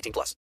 18 plus.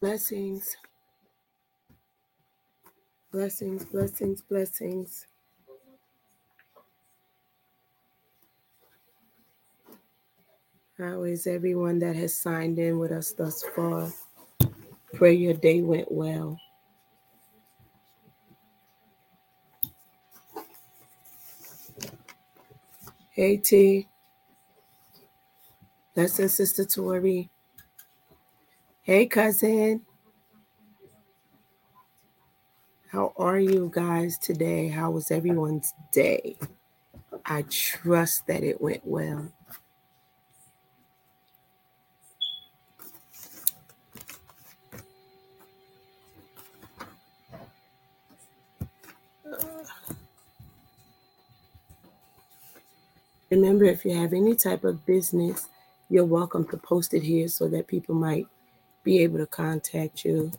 Blessings, blessings, blessings, blessings. How is everyone that has signed in with us thus far? Pray your day went well. Hey T, blessings, Sister Tori. Hey cousin, how are you guys today? How was everyone's day? I trust that it went well. Remember, if you have any type of business, you're welcome to post it here so that people might be able to contact you.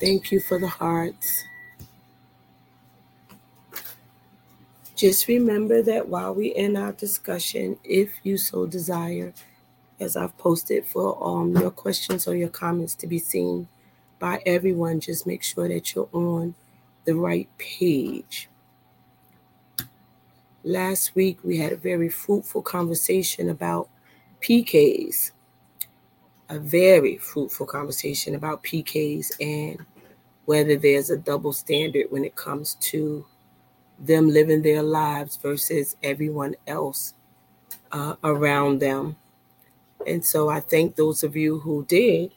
Thank you for the hearts. Just remember that while we in our discussion, if you so desire, as I've posted for um, your questions or your comments to be seen by everyone, just make sure that you're on the right page. Last week, we had a very fruitful conversation about PKs, a very fruitful conversation about PKs and whether there's a double standard when it comes to them living their lives versus everyone else uh, around them. And so I thank those of you who did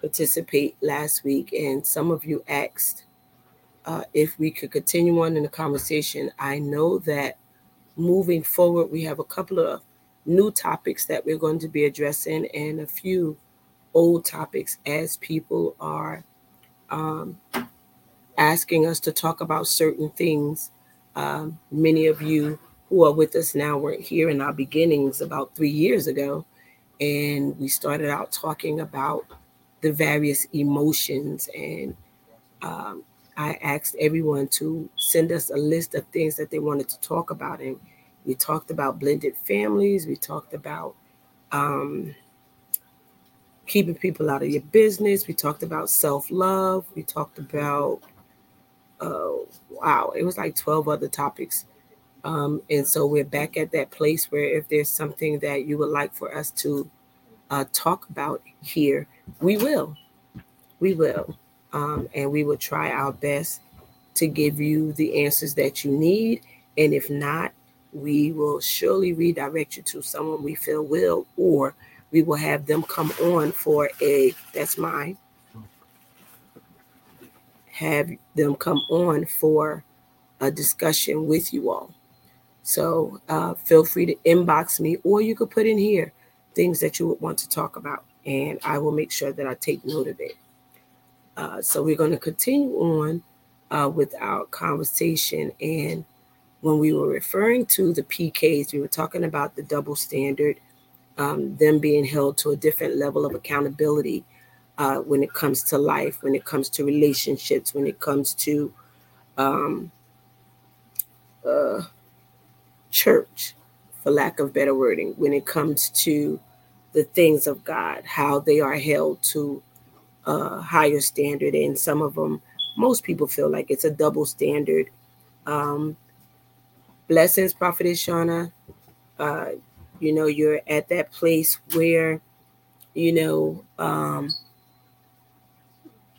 participate last week, and some of you asked uh, if we could continue on in the conversation. I know that moving forward, we have a couple of new topics that we're going to be addressing and a few old topics as people are um, asking us to talk about certain things. Um, many of you who are with us now weren't here in our beginnings about three years ago. And we started out talking about the various emotions. And um, I asked everyone to send us a list of things that they wanted to talk about. And we talked about blended families, we talked about um, keeping people out of your business. We talked about self love. We talked about, uh, wow, it was like 12 other topics. Um, and so we're back at that place where if there's something that you would like for us to uh, talk about here, we will. We will. Um, and we will try our best to give you the answers that you need. And if not, we will surely redirect you to someone we feel will, or we will have them come on for a that's mine. Have them come on for a discussion with you all. So uh, feel free to inbox me, or you could put in here things that you would want to talk about, and I will make sure that I take note of it. Uh, so we're going to continue on uh, with our conversation. And when we were referring to the PKs, we were talking about the double standard, um, them being held to a different level of accountability uh, when it comes to life, when it comes to relationships, when it comes to um, uh, church, for lack of better wording, when it comes to the things of God, how they are held to a higher standard, and some of them, most people feel like it's a double standard. Um, blessings, Prophetess Shauna. Uh, you know, you're at that place where, you know, um,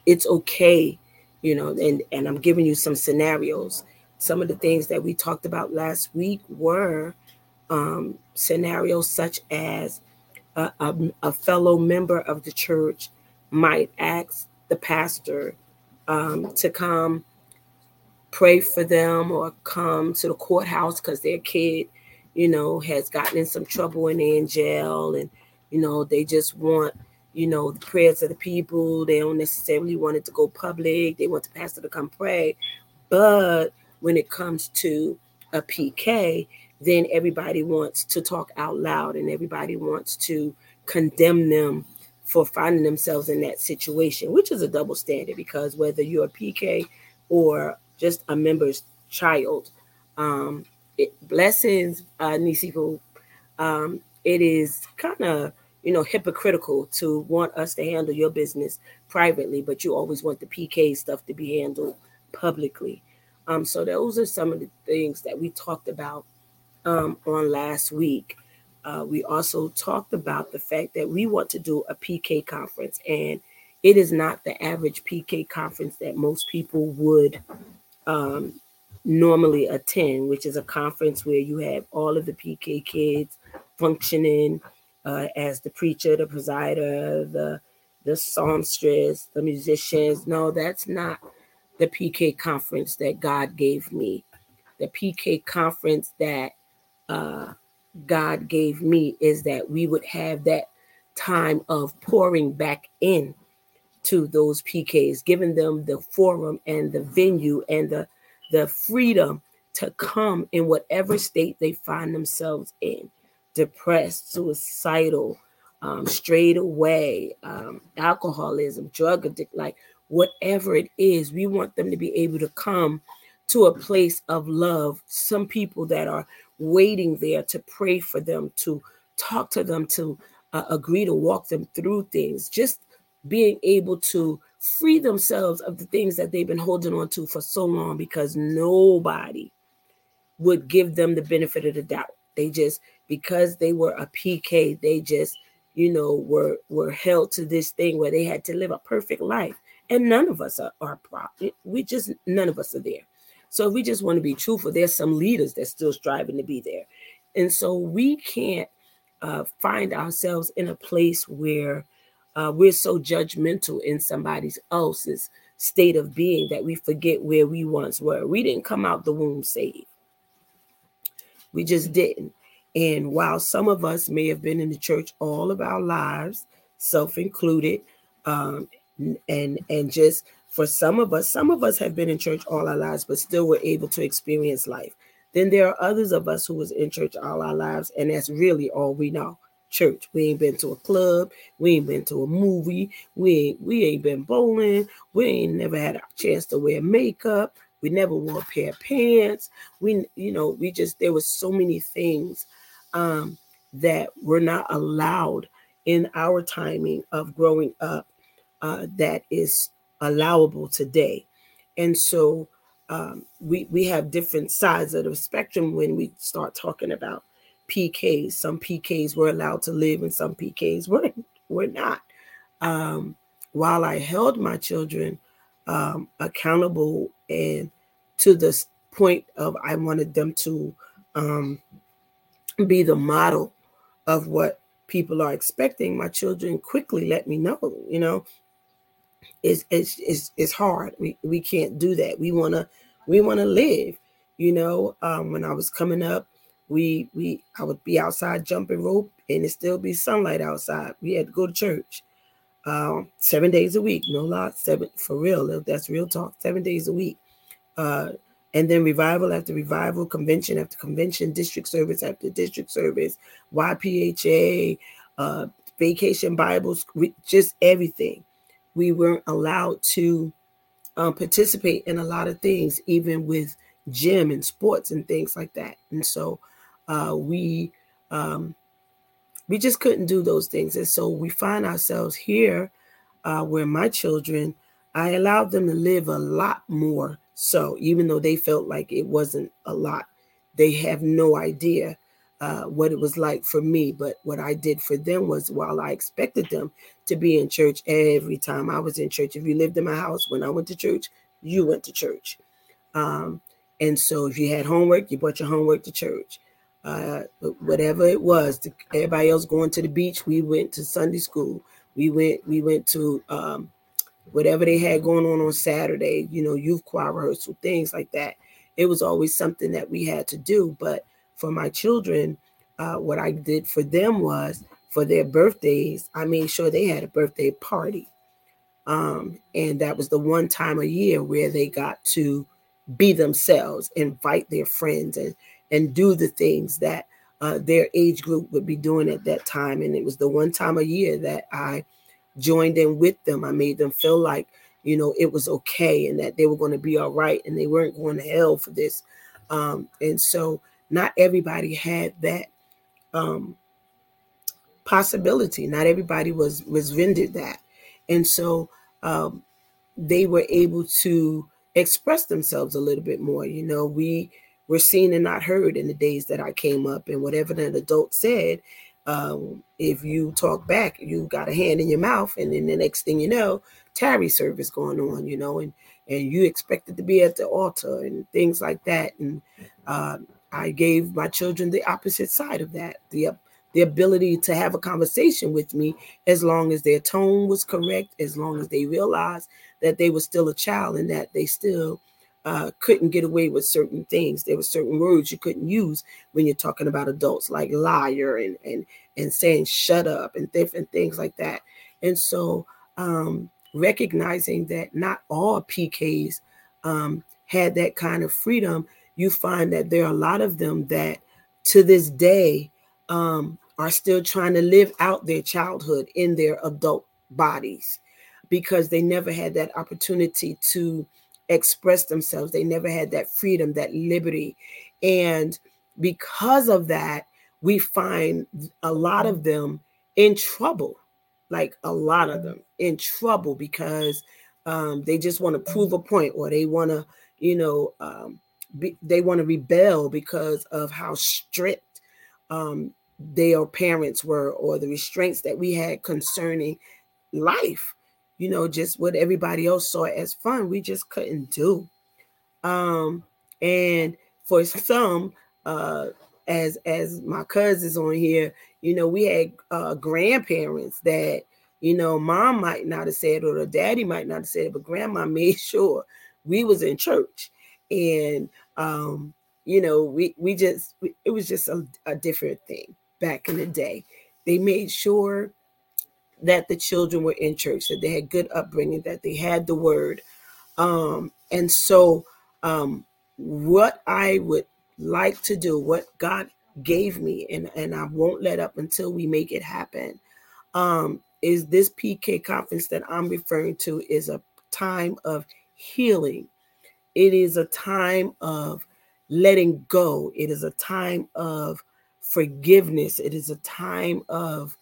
it's okay, you know, and and I'm giving you some scenarios. Some of the things that we talked about last week were um, scenarios such as a, a, a fellow member of the church might ask the pastor um, to come pray for them or come to the courthouse because their kid, you know, has gotten in some trouble and in jail and, you know, they just want, you know, the prayers of the people. They don't necessarily want it to go public. They want the pastor to come pray. But when it comes to a PK, then everybody wants to talk out loud and everybody wants to condemn them for finding themselves in that situation, which is a double standard because whether you're a PK or just a member's child, um, it, blessings, uh, Nisico, um, it is kind of you know hypocritical to want us to handle your business privately, but you always want the PK stuff to be handled publicly. Um, so those are some of the things that we talked about um, on last week uh, we also talked about the fact that we want to do a PK conference, and it is not the average PK conference that most people would um, normally attend, which is a conference where you have all of the PK kids functioning uh, as the preacher, the presider, the the songstress, the musicians. No, that's not the PK conference that God gave me. The PK conference that uh, God gave me is that we would have that time of pouring back in to those PKs, giving them the forum and the venue and the the freedom to come in whatever state they find themselves in, depressed, suicidal, um, strayed away, um, alcoholism, drug addict, like whatever it is, we want them to be able to come to a place of love. Some people that are waiting there to pray for them, to talk to them, to uh, agree to walk them through things, just being able to free themselves of the things that they've been holding on to for so long because nobody would give them the benefit of the doubt. They just because they were a PK, they just you know were were held to this thing where they had to live a perfect life, and none of us are, are we just none of us are there. So if we just want to be truthful, there's some leaders that's still striving to be there. And so we can't uh, find ourselves in a place where uh, we're so judgmental in somebody else's state of being that we forget where we once were. We didn't come out the womb saved. We just didn't. And while some of us may have been in the church all of our lives, self included, um, and and just for some of us, some of us have been in church all our lives, but still were able to experience life. Then there are others of us who was in church all our lives, and that's really all we know. Church. We ain't been to a club. We ain't been to a movie. We ain't we ain't been bowling. We ain't never had a chance to wear makeup. We never wore a pair of pants. We, you know, we just there was so many things. Um, that were not allowed in our timing of growing up uh, that is allowable today. And so um, we, we have different sides of the spectrum when we start talking about PKs. Some PKs were allowed to live and some PKs were, were not. Um, while I held my children um, accountable and to the point of I wanted them to um, be the model of what people are expecting, my children quickly let me know, you know, it's it's it's, it's hard. We we can't do that. We wanna we wanna live. You know, um, when I was coming up, we we I would be outside jumping rope and it still be sunlight outside. We had to go to church. Um, seven days a week, no lot, seven for real. That's real talk. Seven days a week. Uh, and then revival after revival, convention after convention, district service after district service, YPHA, uh, vacation Bibles, just everything. We weren't allowed to um, participate in a lot of things, even with gym and sports and things like that. And so uh, we um, we just couldn't do those things. And so we find ourselves here uh, where my children, I allowed them to live a lot more so even though they felt like it wasn't a lot, they have no idea uh, what it was like for me. But what I did for them was while I expected them to be in church every time I was in church. If you lived in my house when I went to church, you went to church. Um, and so if you had homework, you brought your homework to church. Uh, whatever it was, everybody else going to the beach, we went to Sunday school. We went, we went to um, whatever they had going on on Saturday, you know, youth choir rehearsal, things like that. It was always something that we had to do. But for my children, uh, what I did for them was for their birthdays, I made sure they had a birthday party. Um, and that was the one time a year where they got to be themselves, invite their friends, and and do the things that uh, their age group would be doing at that time. And it was the one time a year that I joined in with them. I made them feel like, you know, it was okay and that they were going to be all right and they weren't going to hell for this. Um, and so not everybody had that um, possibility. Not everybody was was vended that. And so um, they were able to express themselves a little bit more. You know, we were seen and not heard in the days that I came up, and whatever an adult said, um, if you talk back, you got a hand in your mouth, and then the next thing you know, tarry service going on, you know, and and you expected to be at the altar and things like that. And uh, I gave my children the opposite side of that, the the ability to have a conversation with me as long as their tone was correct, as long as they realized that they were still a child and that they still uh, couldn't get away with certain things. There were certain words you couldn't use when you're talking about adults, like liar and and and saying shut up and different things like that. And so, um, recognizing that not all PKs um, had that kind of freedom, you find that there are a lot of them that, to this day, um, are still trying to live out their childhood in their adult bodies because they never had that opportunity to express themselves. They never had that freedom, that liberty. And because of that, we find a lot of them in trouble, like a lot of them in trouble because um, they just want to prove a point or they want to, you know, um, be, they want to rebel because of how strict um, their parents were or the restraints that we had concerning life you know, just what everybody else saw as fun, we just couldn't do. Um, and for some, uh, as as my cousins on here, you know, we had uh, grandparents that, you know, mom might not have said or daddy might not have said, but grandma made sure we was in church, and um, you know, we we just it was just a, a different thing back in the day. They made sure that the children were in church, that they had good upbringing, that they had the word. Um, and so, um, what I would like to do, what God gave me, and, and I won't let up until we make it happen, um, is this PK conference that I'm referring to is a time of healing. It is a time of letting go. It is a time of forgiveness. It is a time of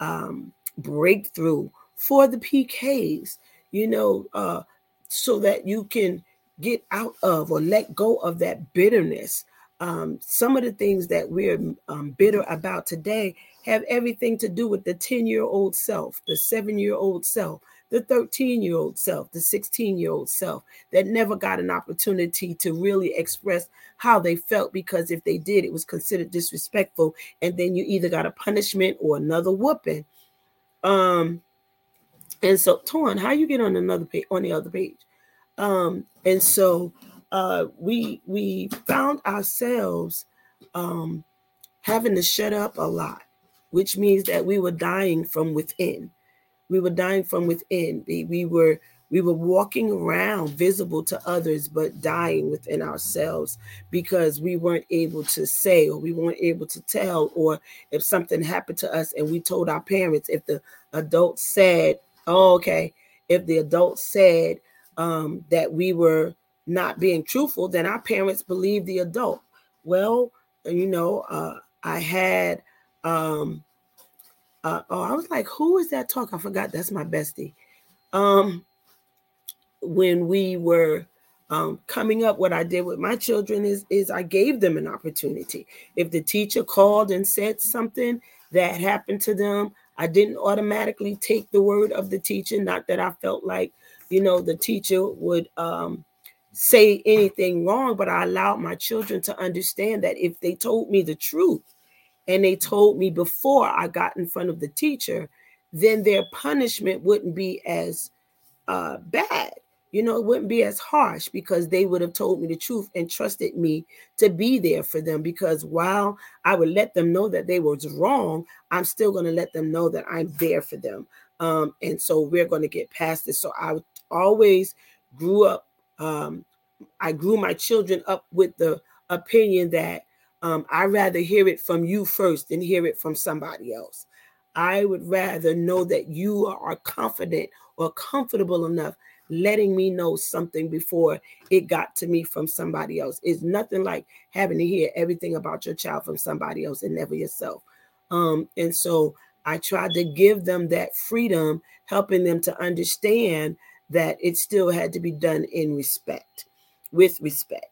um, breakthrough for the PKs, you know, uh, so that you can get out of or let go of that bitterness. Um, some of the things that we're um, bitter about today have everything to do with the 10 year old self, the seven year old self, the 13 year old self, the 16 year old self that never got an opportunity to really express how they felt because if they did, it was considered disrespectful. And then you either got a punishment or another whooping. Um, and so, Torn, how you get on another page on the other page? Um, and so uh, we we found ourselves um, having to shut up a lot, which means that we were dying from within. We were dying from within. We, we were we were walking around visible to others, but dying within ourselves because we weren't able to say or we weren't able to tell, or if something happened to us and we told our parents, if the adult said, oh, okay, if the adult said um, that we were not being truthful, then our parents believed the adult. Well, you know, uh, I had, um, uh, oh, I was like, who is that talk? I forgot. That's my bestie. Um, when we were um, coming up, what I did with my children is is I gave them an opportunity. If the teacher called and said something that happened to them, I didn't automatically take the word of the teacher. Not that I felt like, you know, the teacher would um, say anything wrong, but I allowed my children to understand that if they told me the truth and they told me before I got in front of the teacher, then their punishment wouldn't be as uh, bad you know, it wouldn't be as harsh because they would have told me the truth and trusted me to be there for them. Because while I would let them know that they was wrong, I'm still going to let them know that I'm there for them. Um, and so we're going to get past this. So I always grew up, um, I grew my children up with the opinion that um, I rather hear it from you first than hear it from somebody else. I would rather know that you are confident or comfortable enough letting me know something before it got to me from somebody else. It's nothing like having to hear everything about your child from somebody else and never yourself. Um, and so I tried to give them that freedom, helping them to understand that it still had to be done in respect, with respect.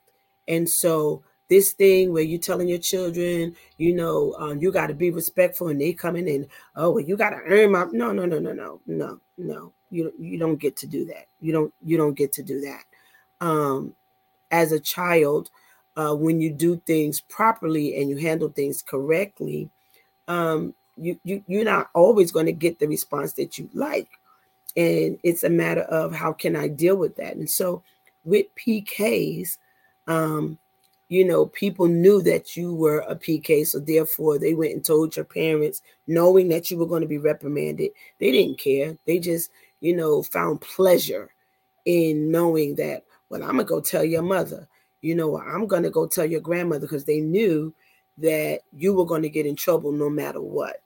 And so this thing where you're telling your children, you know, um, you got to be respectful, and they coming in, oh, well, you got to earn my. No, no, no, no, no, no, no. You you don't get to do that. You don't you don't get to do that. Um as a child uh when you do things properly and you handle things correctly um you, you you're not always going to get the response that you like. And it's a matter of how can i deal with that. And so with pks um you know, people knew that you were a PK, so therefore they went and told your parents, knowing that you were going to be reprimanded. They didn't care. They just, you know, found pleasure in knowing that, well, I'm going to go tell your mother, you know, I'm going to go tell your grandmother because they knew that you were going to get in trouble no matter what.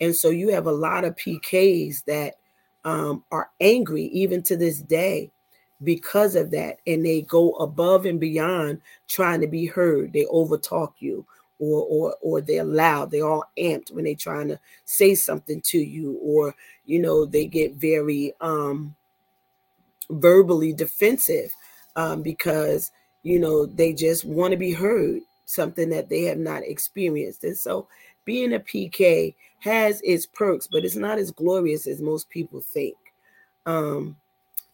And so you have a lot of PKs that um, are angry even to this day because of that. And they go above and beyond trying to be heard. They overtalk you or or or they're loud they're all amped when they're trying to say something to you or you know they get very um verbally defensive um because you know they just want to be heard something that they have not experienced and so being a pk has its perks but it's not as glorious as most people think um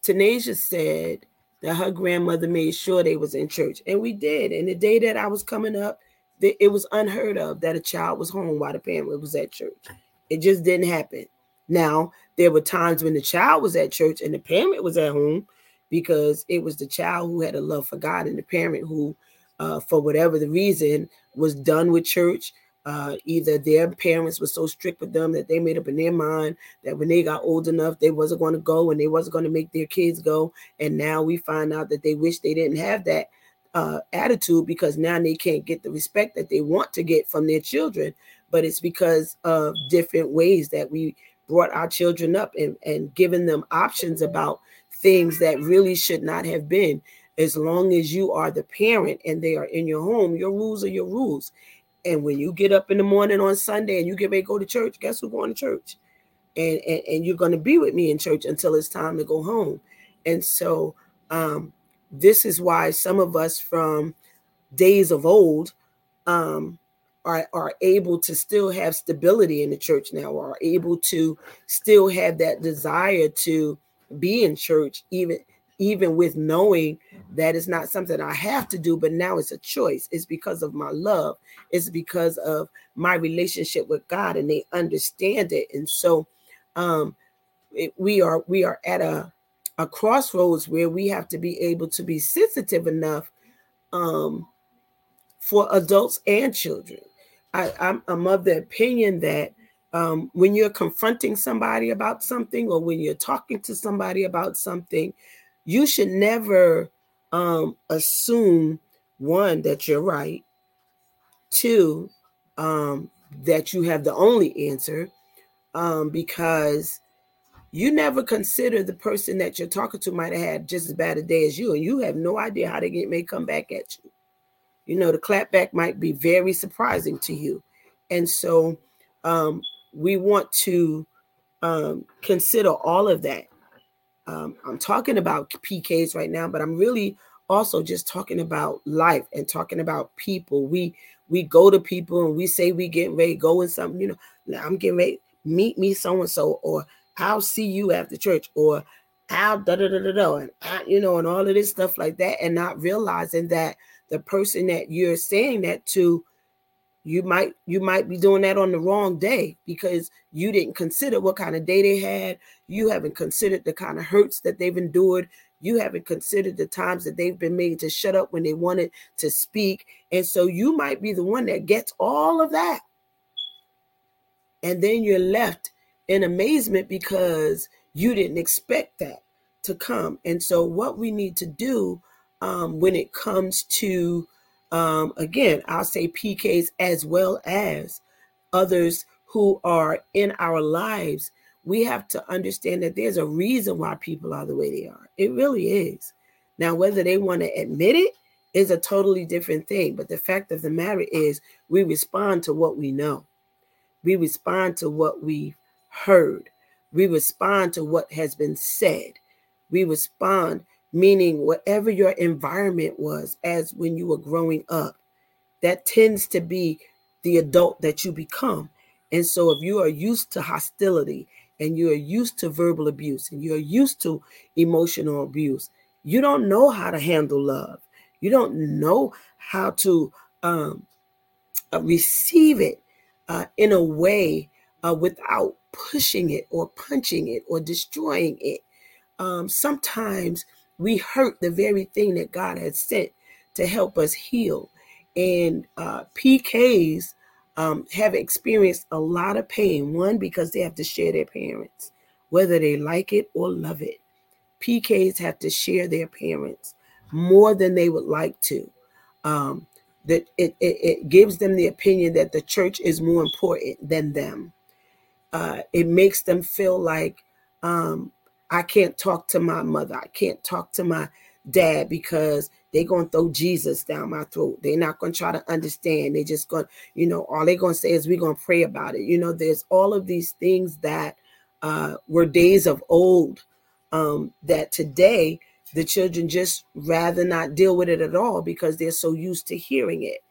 Tanasia said that her grandmother made sure they was in church and we did and the day that i was coming up it was unheard of that a child was home while the parent was at church. It just didn't happen. Now, there were times when the child was at church and the parent was at home because it was the child who had a love for God and the parent who, uh, for whatever the reason, was done with church. Uh, either their parents were so strict with them that they made up in their mind that when they got old enough, they wasn't going to go and they wasn't going to make their kids go. And now we find out that they wish they didn't have that uh, attitude because now they can't get the respect that they want to get from their children. But it's because of different ways that we brought our children up and, and given them options about things that really should not have been. As long as you are the parent and they are in your home, your rules are your rules. And when you get up in the morning on Sunday and you get ready to go to church, guess who's going to church? And, and, and you're going to be with me in church until it's time to go home. And so um, this is why some of us from days of old um, are, are able to still have stability in the church now, are able to still have that desire to be in church, even even with knowing that it's not something I have to do, but now it's a choice. It's because of my love. It's because of my relationship with God, and they understand it. And so, um, it, we are we are at a a crossroads where we have to be able to be sensitive enough um, for adults and children. I, I'm, I'm of the opinion that um, when you're confronting somebody about something or when you're talking to somebody about something, you should never um, assume one that you're right, two um, that you have the only answer, um, because you never consider the person that you're talking to might have had just as bad a day as you, and you have no idea how they get, may come back at you. You know, the clapback might be very surprising to you. And so um, we want to um, consider all of that. Um, I'm talking about PKs right now, but I'm really also just talking about life and talking about people. We we go to people and we say we getting ready to go in something, you know, I'm getting ready, meet me so and so, or I'll see you after church, or I'll da da da da da, and I, you know, and all of this stuff like that, and not realizing that the person that you're saying that to, you might you might be doing that on the wrong day because you didn't consider what kind of day they had. You haven't considered the kind of hurts that they've endured. You haven't considered the times that they've been made to shut up when they wanted to speak. And so you might be the one that gets all of that. And then you're left in amazement because you didn't expect that to come. And so, what we need to do um, when it comes to, um, again, I'll say PKs as well as others who are in our lives, we have to understand that there's a reason why people are the way they are. It really is. Now, whether they want to admit it is a totally different thing. But the fact of the matter is, we respond to what we know, we respond to what we've heard. We respond to what has been said. We respond, meaning whatever your environment was as when you were growing up, that tends to be the adult that you become. And so if you are used to hostility and you are used to verbal abuse and you're used to emotional abuse, you don't know how to handle love. You don't know how to um, uh, receive it uh, in a way uh, without pushing it or punching it or destroying it. Um, sometimes we hurt the very thing that God has sent to help us heal. And uh, PKs um, have experienced a lot of pain. One, because they have to share their parents, whether they like it or love it. PKs have to share their parents more than they would like to. Um, that it, it, it gives them the opinion that the church is more important than them uh, it makes them feel like um, I can't talk to my mother. I can't talk to my dad because they're going to throw Jesus down my throat. They're not going to try to understand. They're just going to, you know, all they're going to say is we're going to pray about it. You know, there's all of these things that uh, were days of old um, that today the children just rather not deal with it at all because they're so used to hearing it.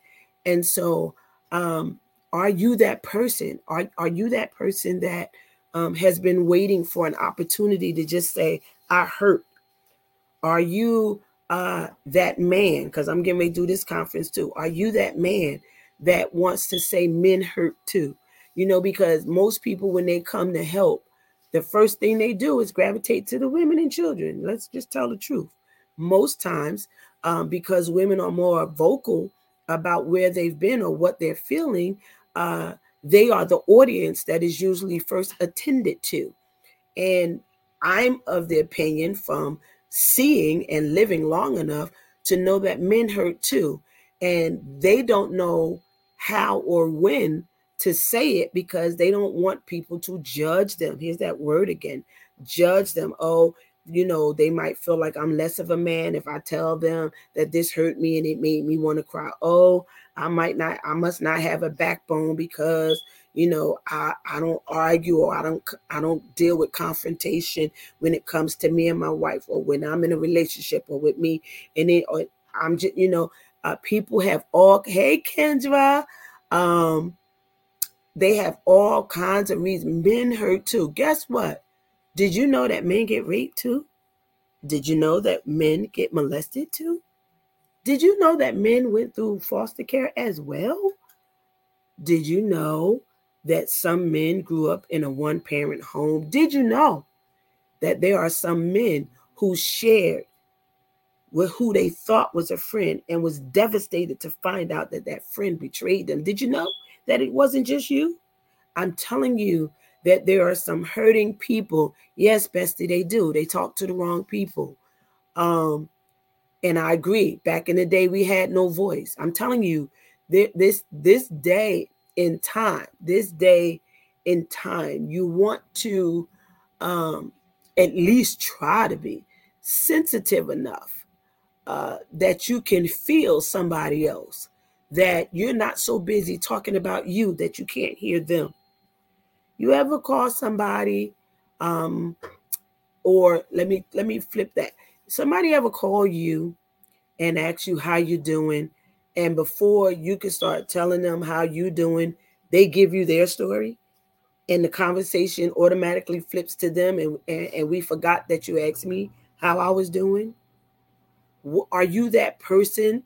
And so um, are you that person? Are, are you that person that um, has been waiting for an opportunity to just say, I hurt? Are you uh, that man? Because I'm getting ready to do this conference too. Are you that man that wants to say men hurt too? You know, because most people, when they come to help, the first thing they do is gravitate to the women and children. Let's just tell the truth. Most times, um, because women are more vocal about where they've been or what they're feeling, uh, they are the audience that is usually first attended to. And I'm of the opinion from seeing and living long enough to know that men hurt too. And they don't know how or when to say it because they don't want people to judge them. Here's that word again judge them. Oh, you know, they might feel like I'm less of a man if I tell them that this hurt me and it made me want to cry. Oh, I might not, I must not have a backbone because you know i i don't argue or i don't i don't deal with confrontation when it comes to me and my wife or when i'm in a relationship or with me and it or i'm just you know uh, people have all hey kendra um they have all kinds of reasons men hurt too guess what did you know that men get raped too did you know that men get molested too did you know that men went through foster care as well? Did you know that some men grew up in a one parent home? Did you know that there are some men who shared with who they thought was a friend and was devastated to find out that that friend betrayed them? Did you know that it wasn't just you? I'm telling you that there are some hurting people. Yes, Bestie, they do. They talk to the wrong people. Um, and I agree. Back in the day, we had no voice. I'm telling you, this this day in time, this day in time, you want to um, at least try to be sensitive enough uh, that you can feel somebody else. That you're not so busy talking about you that you can't hear them. You ever call somebody, um, or let me let me flip that. Somebody ever call you and ask you how you doing and before you can start telling them how you doing they give you their story and the conversation automatically flips to them and, and, and we forgot that you asked me how i was doing? Are you that person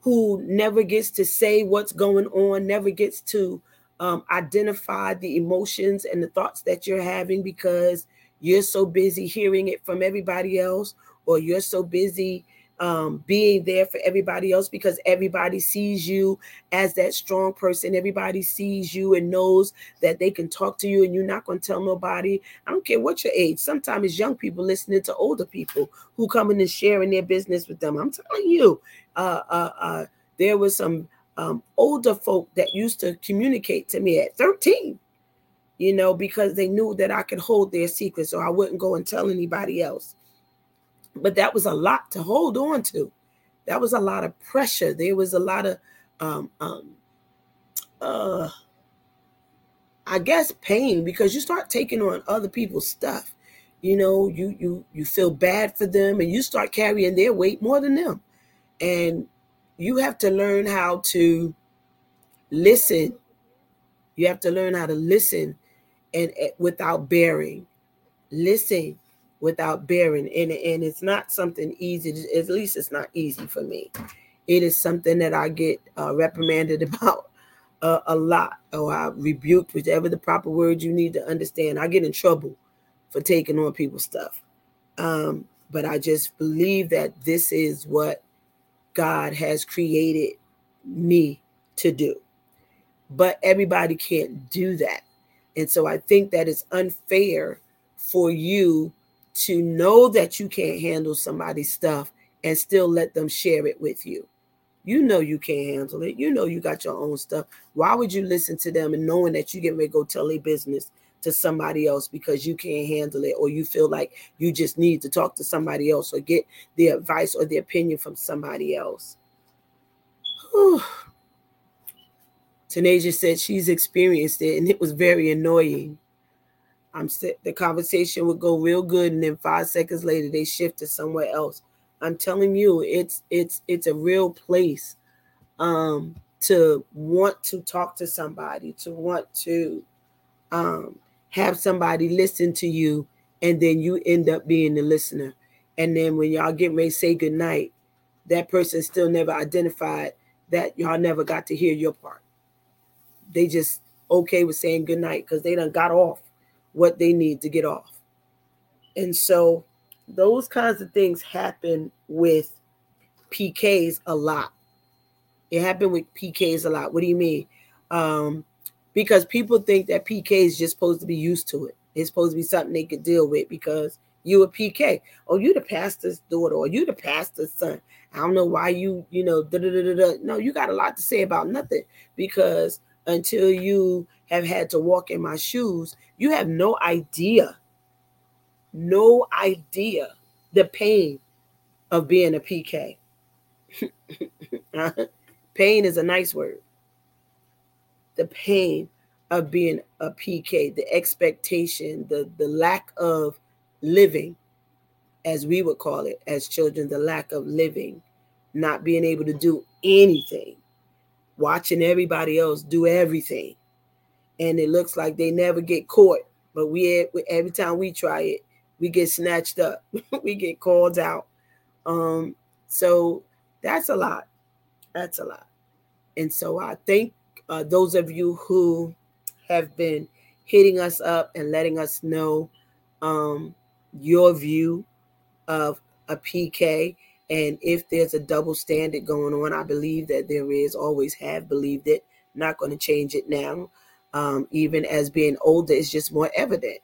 who never gets to say what's going on never gets to um, identify the emotions and the thoughts that you're having because you're so busy hearing it from everybody else or you're so busy um, being there for everybody else because everybody sees you as that strong person. Everybody sees you and knows that they can talk to you and you're not going to tell nobody. I don't care what your age. Sometimes it's young people listening to older people who come in and sharing their business with them. I'm telling you, uh, uh, uh, there was some um, older folk that used to communicate to me at 13 you know, because they knew that I could hold their secrets or I wouldn't go and tell anybody else. But that was a lot to hold on to. That was a lot of pressure. There was a lot of um um uh I guess pain because you start taking on other people's stuff. You know, you you you feel bad for them and you start carrying their weight more than them. And you have to learn how to listen. You have to learn how to listen and, and without bearing. Listen without bearing. And, and it's not something easy. At least it's not easy for me. It is something that I get uh, reprimanded about uh, a lot, or I rebuked, whichever the proper word you need to understand. I get in trouble for taking on people's stuff. Um, but I just believe that this is what God has created me to do. But everybody can't do that. And so I think that it's unfair for you to know that you can't handle somebody's stuff and still let them share it with you. You know you can't handle it. You know you got your own stuff. Why would you listen to them and knowing that you get ready to go tell a business to somebody else because you can't handle it or you feel like you just need to talk to somebody else or get the advice or the opinion from somebody else? Whew. Tanasia said she's experienced it and it was very annoying. I'm the conversation would go real good, and then five seconds later they shift to somewhere else. I'm telling you, it's it's it's a real place um, to want to talk to somebody, to want to um, have somebody listen to you, and then you end up being the listener. And then when y'all get ready to say goodnight, that person still never identified that y'all never got to hear your part they just okay with saying good night because they done got off what they need to get off. And so those kinds of things happen with PKs a lot. It happened with PKs a lot. What do you mean? Um, because people think that PK is just supposed to be used to it. It's supposed to be something they could deal with because you a PK. Oh, you the pastor's daughter, or you the pastor's son. I don't know why you, you know, da da da da. No, you got a lot to say about nothing because until you have had to walk in my shoes, you have no idea no idea the pain of being a PK. pain is a nice word. The pain of being a PK, the expectation, the, the lack of living, as we would call it as children, the lack of living, not being able to do anything, watching everybody else do everything. And it looks like they never get caught. But we every time we try it, we get snatched up, we get called out. Um, so that's a lot. That's a lot. And so I thank uh, those of you who have been hitting us up and letting us know um, your view of a PK. And if there's a double standard going on, I believe that there is, always have believed it, not going to change it now. Um, even as being older, it's just more evident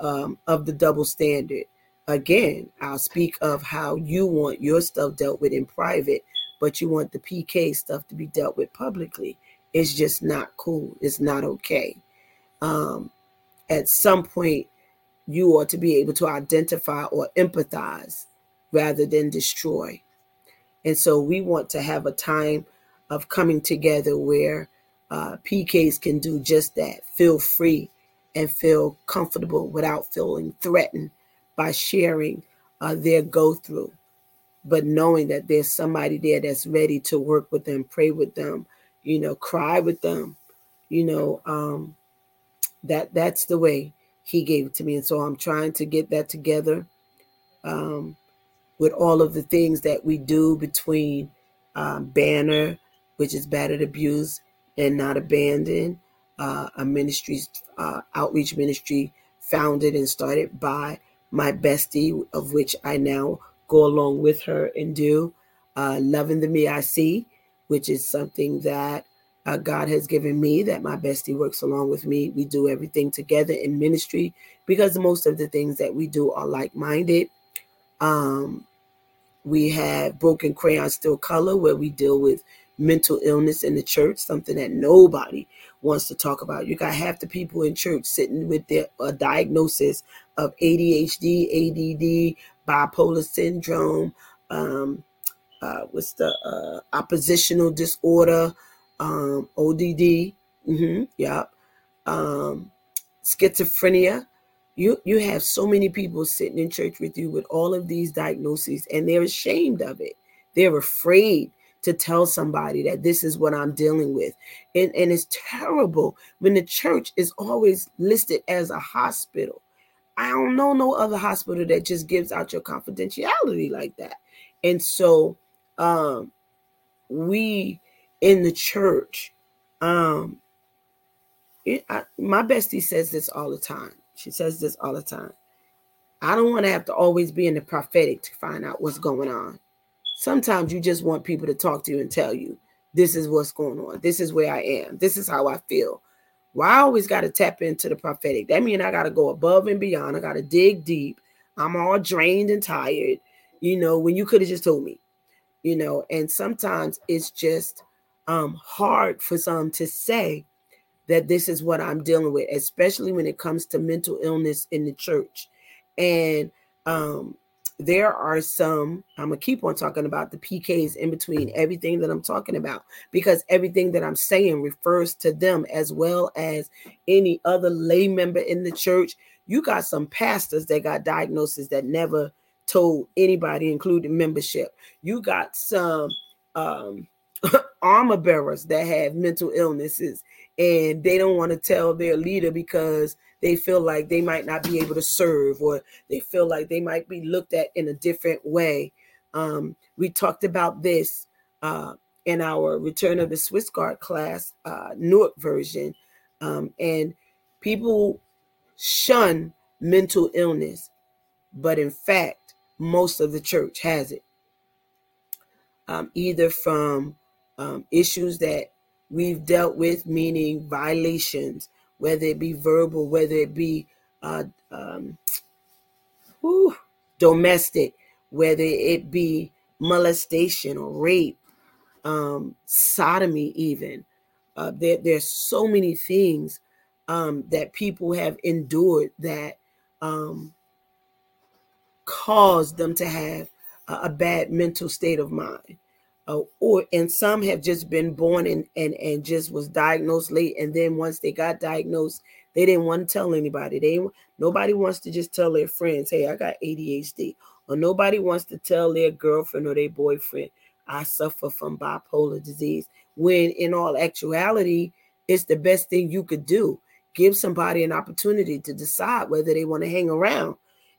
um, of the double standard. Again, I'll speak of how you want your stuff dealt with in private, but you want the PK stuff to be dealt with publicly. It's just not cool. It's not okay. Um, at some point, you ought to be able to identify or empathize rather than destroy. And so we want to have a time of coming together where uh, PKs can do just that feel free and feel comfortable without feeling threatened by sharing uh, their go through, but knowing that there's somebody there that's ready to work with them, pray with them, you know, cry with them, you know, um, that that's the way he gave it to me. And so I'm trying to get that together um, with all of the things that we do between um, Banner, which is battered abuse and not abandoned, uh, a ministry, uh, outreach ministry founded and started by my bestie, of which I now go along with her and do. Uh, Loving the Me I See, which is something that uh, God has given me that my bestie works along with me. We do everything together in ministry because most of the things that we do are like minded. Um, we have Broken Crayon Still Color, where we deal with mental illness in the church, something that nobody wants to talk about. You got half the people in church sitting with their a diagnosis of ADHD, ADD, bipolar syndrome, um, uh, what's the uh, oppositional disorder, um, ODD, mm-hmm, um, schizophrenia. You you have so many people sitting in church with you with all of these diagnoses, and they're ashamed of it. They're afraid to tell somebody that this is what I'm dealing with. And, and it's terrible when the church is always listed as a hospital. I don't know no other hospital that just gives out your confidentiality like that. And so um we in the church. Um, it, I, my bestie says this all the time. She says this all the time. I don't want to have to always be in the prophetic to find out what's going on. Sometimes you just want people to talk to you and tell you, this is what's going on. This is where I am. This is how I feel. Well, I always got to tap into the prophetic. That means I got to go above and beyond. I got to dig deep. I'm all drained and tired, you know, when you could have just told me, you know, and sometimes it's just um, hard for some to say that this is what I'm dealing with, especially when it comes to mental illness in the church. And um, there are some, I'm going to keep on talking about the PKs in between everything that I'm talking about, because everything that I'm saying refers to them as well as any other lay member in the church. You got some pastors that got diagnoses that never told anybody, including membership. You got some um, armor bearers that have mental illnesses and they don't want to tell their leader because they feel like they might not be able to serve or they feel like they might be looked at in a different way. Um, we talked about this uh, in our Return of the Swiss Guard class, uh, Newark version, um, and people shun mental illness, but in fact, most of the church has it. Um, either from um, issues that we've dealt with, meaning violations, whether it be verbal, whether it be uh, um, whew, domestic, whether it be molestation or rape, um, sodomy, even. Uh, there, there's so many things um, that people have endured that um, caused them to have a, a bad mental state of mind. Uh, or and some have just been born and, and and just was diagnosed late and then once they got diagnosed they didn't want to tell anybody they nobody wants to just tell their friends hey i got adhd or nobody wants to tell their girlfriend or their boyfriend i suffer from bipolar disease when in all actuality it's the best thing you could do give somebody an opportunity to decide whether they want to hang around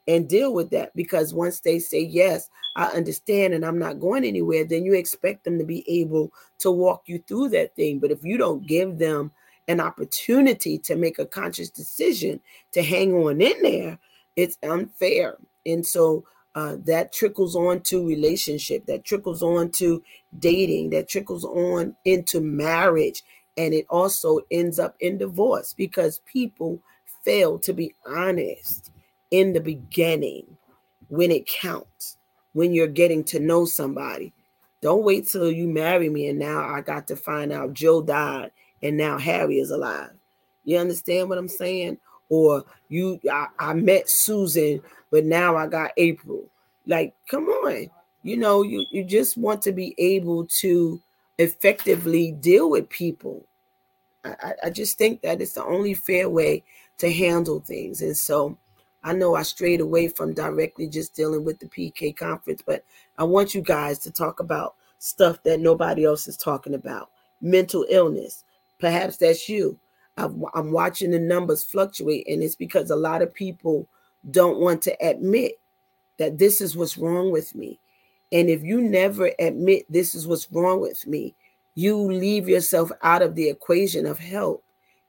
and deal with that because once they say yes i understand and i'm not going anywhere then you expect them to be able to walk you through that thing. But if you don't give them an opportunity to make a conscious decision to hang on in there it's unfair. And so uh, that trickles on to relationship that trickles on to dating that trickles on into marriage and it also ends up in divorce because people fail to be honest in the beginning when it counts, when you're getting to know somebody. Don't wait till you marry me and now I got to find out Joe died and now Harry is alive. You understand what I'm saying? Or you I, I met Susan, but now I got April. Like, come on. You know, you, you just want to be able to effectively deal with people. I, I just think that it's the only fair way to handle things. And so I know I strayed away from directly just dealing with the PK conference, but I want you guys to talk about stuff that nobody else is talking about. Mental illness. Perhaps that's you. I'm watching the numbers fluctuate, and it's because a lot of people don't want to admit that this is what's wrong with me. And if you never admit this is what's wrong with me, you leave yourself out of the equation of help.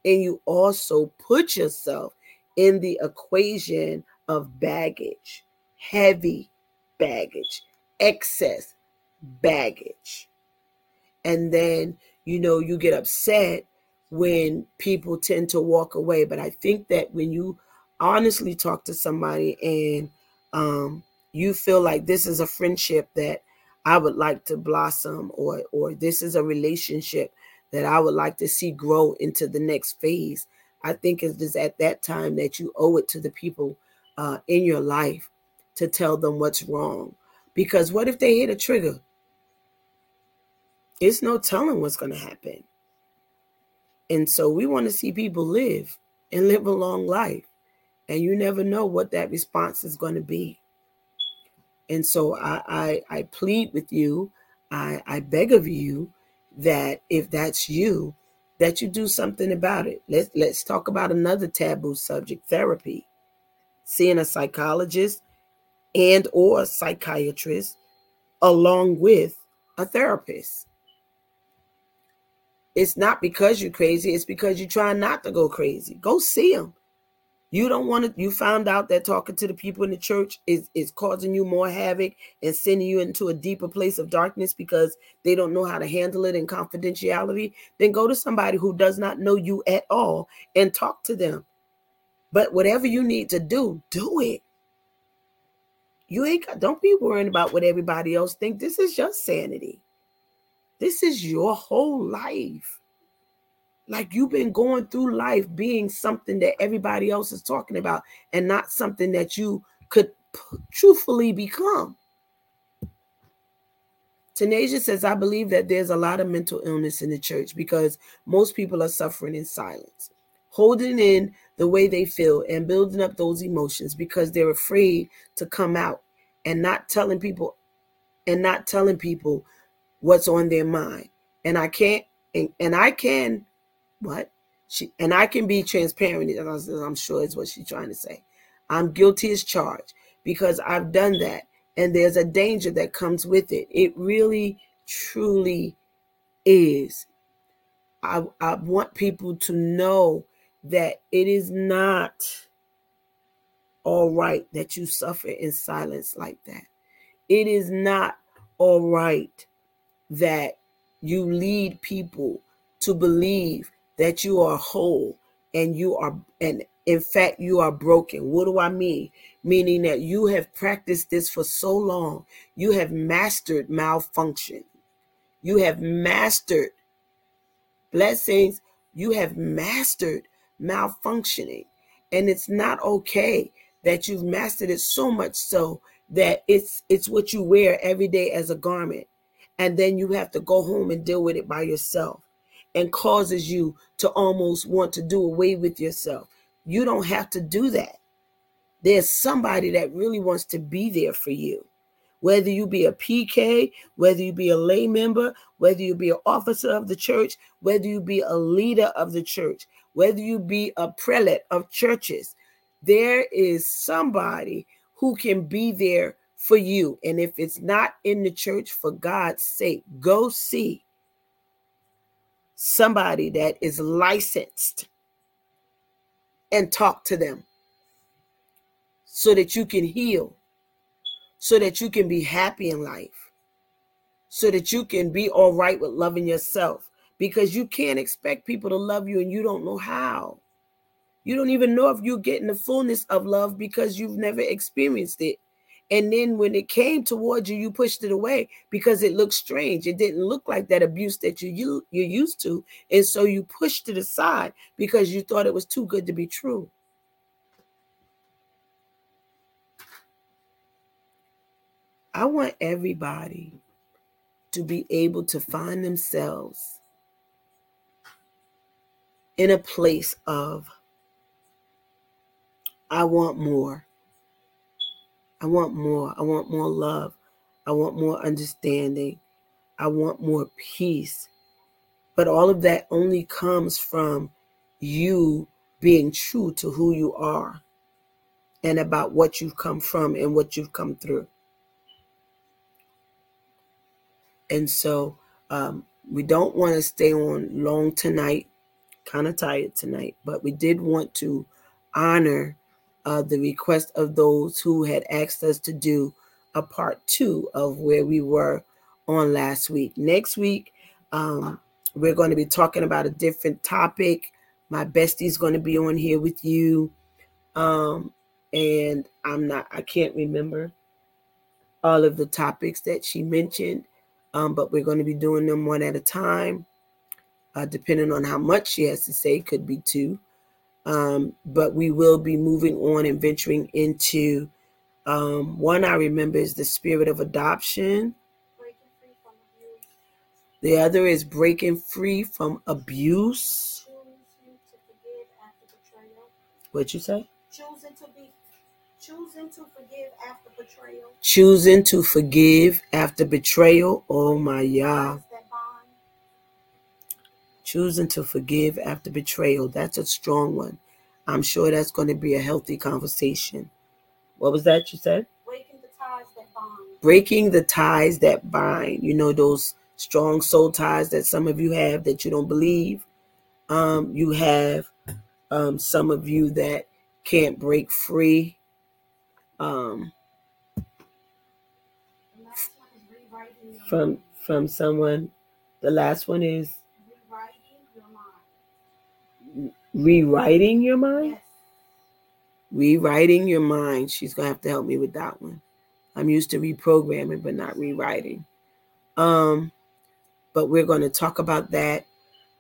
And you also put yourself in the equation of baggage, heavy baggage, excess baggage. And then, you know, you get upset when people tend to walk away. But I think that when you honestly talk to somebody and um, you feel like this is a friendship that I would like to blossom, or or this is a relationship that I would like to see grow into the next phase, I think it is at that time that you owe it to the people uh, in your life to tell them what's wrong. Because what if they hit a trigger? It's no telling what's going to happen. And so we want to see people live and live a long life. And you never know what that response is going to be. And so I, I, I plead with you, I, I beg of you that if that's you, that you do something about it. Let's let's talk about another taboo subject, therapy. Seeing a psychologist and or a psychiatrist along with a therapist. It's not because you're crazy, it's because you're trying not to go crazy. Go see them. You don't want to, you found out that talking to the people in the church is, is causing you more havoc and sending you into a deeper place of darkness because they don't know how to handle it in confidentiality. Then go to somebody who does not know you at all and talk to them. But whatever you need to do, do it. You ain't got, don't be worrying about what everybody else think. This is your sanity. This is your whole life. Like you've been going through life being something that everybody else is talking about and not something that you could truthfully become. Tanasia says, I believe that there's a lot of mental illness in the church because most people are suffering in silence, holding in the way they feel and building up those emotions because they're afraid to come out and not telling people and not telling people what's on their mind. And I can't and, and I can what? She and I can be transparent, I'm sure is what she's trying to say. I'm guilty as charged because I've done that. And there's a danger that comes with it. It really, truly is. I, I want people to know that it is not all right that you suffer in silence like that. It is not all right that you lead people to believe that you are whole and you are and in fact you are broken. What do i mean? Meaning that you have practiced this for so long you have mastered malfunction. You have mastered blessings. You have mastered malfunctioning. And it's not okay that you've mastered it so much so that it's it's what you wear every day as a garment. And then you have to go home and deal with it by yourself and causes you to almost want to do away with yourself. You don't have to do that. There's somebody that really wants to be there for you. Whether you be a PK, whether you be a lay member, whether you be an officer of the church, whether you be a leader of the church, whether you be a prelate of churches, there is somebody who can be there for you. And if it's not in the church, for God's sake, go see somebody that is licensed and talk to them so that you can heal so that you can be happy in life, so that you can be all right with loving yourself. Because you can't expect people to love you and you don't know how. You don't even know if you're getting the fullness of love because you've never experienced it. And then when it came towards you, you pushed it away because it looked strange. It didn't look like that abuse that you, you you're used to. And so you pushed it aside because you thought it was too good to be true. I want everybody to be able to find themselves in a place of, I want more. I want more. I want more love. I want more understanding. I want more peace. But all of that only comes from you being true to who you are and about what you've come from and what you've come through. And so um, we don't want to stay on long tonight, kind of tired tonight, but we did want to honor uh, the request of those who had asked us to do a part two of where we were on last week. Next week, um, we're going to be talking about a different topic. My bestie's going to be on here with you. Um, and I'm not, I can't remember all of the topics that she mentioned um, but we're going to be doing them one at a time, uh, depending on how much she has to say. Could be two, um, but we will be moving on and venturing into um, one. I remember is the spirit of adoption. The other is breaking free from abuse. What you say? Choosing to be choosing to forgive after betrayal. Choosing to forgive after betrayal. Oh my Yah. Choosing to forgive after betrayal. That's a strong one. I'm sure that's going to be a healthy conversation. What was that you said? Breaking the ties that bind. Breaking the ties that bind. You know, those strong soul ties that some of you have that you don't believe. Um, you have um, some of you that can't break free um, from from someone. The last one is rewriting your mind. Rewriting your mind. She's gonna have to help me with that one. I'm used to reprogramming, but not rewriting. Um, but we're going to talk about that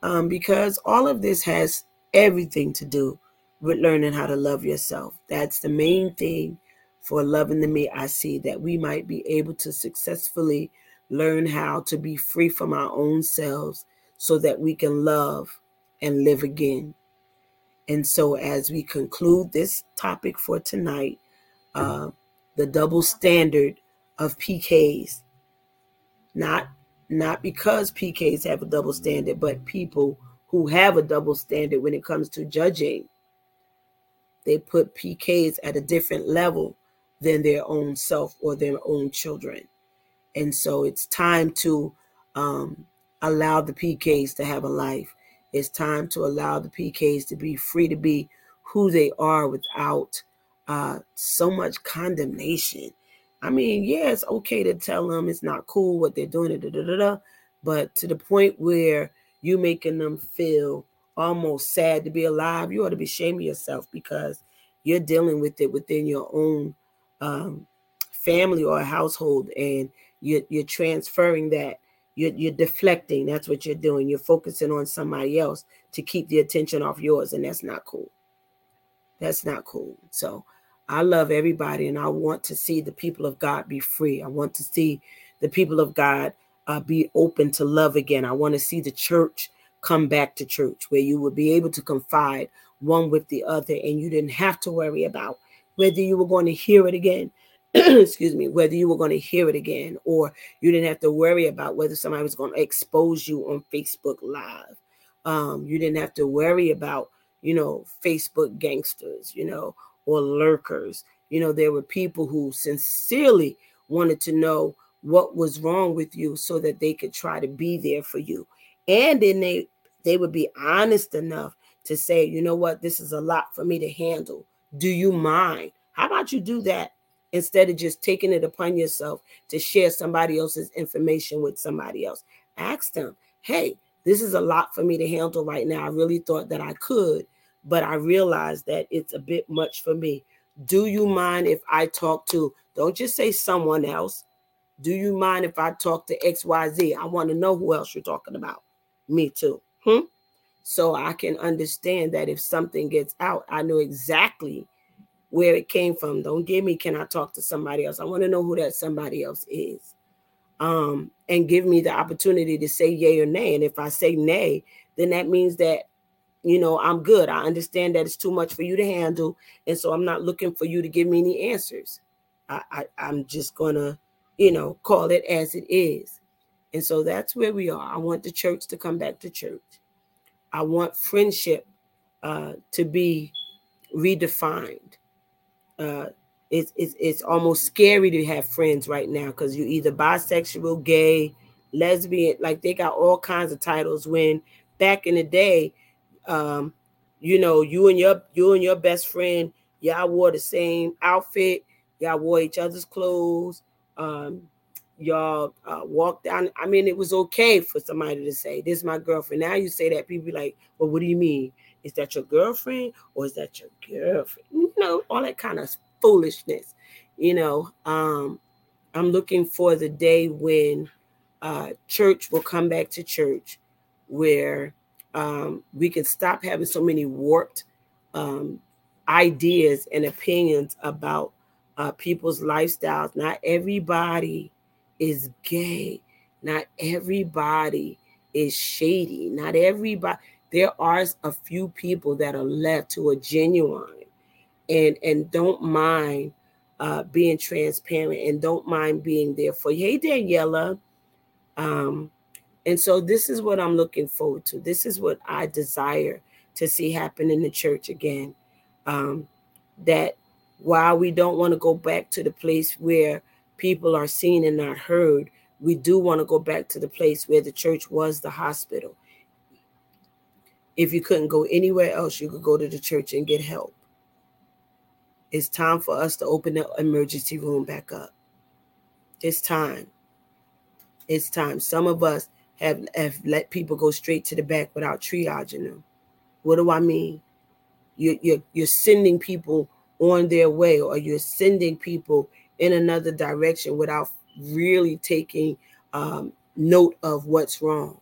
um, because all of this has everything to do with learning how to love yourself. That's the main thing for loving the me I see, that we might be able to successfully learn how to be free from our own selves so that we can love and live again. And so, as we conclude this topic for tonight, uh, the double standard of PKs, not not because PKs have a double standard, but people who have a double standard when it comes to judging. They put PKs at a different level than their own self or their own children. And so it's time to um, allow the PKs to have a life. It's time to allow the PKs to be free to be who they are without uh, so much condemnation. I mean, yeah, it's okay to tell them it's not cool what they're doing, da, da, da, but to the point where you're making them feel almost sad to be alive, you ought to be ashamed of yourself because you're dealing with it within your own um, family or household and you're, you're transferring that you're, you're deflecting that's what you're doing you're focusing on somebody else to keep the attention off yours and that's not cool that's not cool so I love everybody and I want to see the people of God be free. I want to see the people of God uh, be open to love again. I want to see the church come back to church where you would be able to confide one with the other and you didn't have to worry about whether you were going to hear it again. excuse me, whether you were going to hear it again, or you didn't have to worry about whether somebody was going to expose you on Facebook Live. Um, you didn't have to worry about, you know, Facebook gangsters, you know, or lurkers. You know, there were people who sincerely wanted to know what was wrong with you so that they could try to be there for you. And then they they would be honest enough to say, you know what, this is a lot for me to handle. Do you mind? How about you do that instead of just taking it upon yourself to share somebody else's information with somebody else? Ask them, hey, this is a lot for me to handle right now. I really thought that I could, but I realized that it's a bit much for me. Do you mind if I talk to, don't just say someone else. Do you mind if I talk to XYZ? I want to know who else you're talking about. Me too. Hmm? So I can understand that if something gets out, I know exactly where it came from. Don't give me, can I talk to somebody else? I want to know who that somebody else is. Um, and give me the opportunity to say yay or nay. And if I say nay, then that means that you know I'm good. I understand that it's too much for you to handle, and so I'm not looking for you to give me any answers. I, I I'm just gonna, you know, call it as it is. And so that's where we are. I want the church to come back to church. I want friendship uh, to be redefined. Uh, it's, it's, it's almost scary to have friends right now because you're either bisexual, gay, lesbian, like they got all kinds of titles. When back in the day, um, you know, you and your you and your best friend, y'all wore the same outfit, y'all wore each other's clothes. Um, y'all uh, walk down. I mean, it was okay for somebody to say, "This is my girlfriend." Now you say that, people be like, "Well, what do you mean? Is that your girlfriend or is that your girlfriend?" You know, all that kind of foolishness. You know, um, I'm looking for the day when uh, church will come back to church, where um, we can stop having so many warped um, ideas and opinions about uh, people's lifestyles. Not everybody is gay. Not everybody is shady. Not everybody. There are a few people that are left who are genuine and and don't mind uh, being transparent and don't mind being there for you. Hey, Daniela. Um, and so this is what I'm looking forward to. This is what I desire to see happen in the church again. Um, that while we don't want to go back to the place where people are seen and not heard, we do want to go back to the place where the church was the hospital. If you couldn't go anywhere else, you could go to the church and get help. It's time for us to open the emergency room back up. It's time. It's time. Some of us have, have let people go straight to the back without triaging them. What do I mean? You're, you're, you're sending people on their way, or you're sending people in another direction without really taking um, note of what's wrong.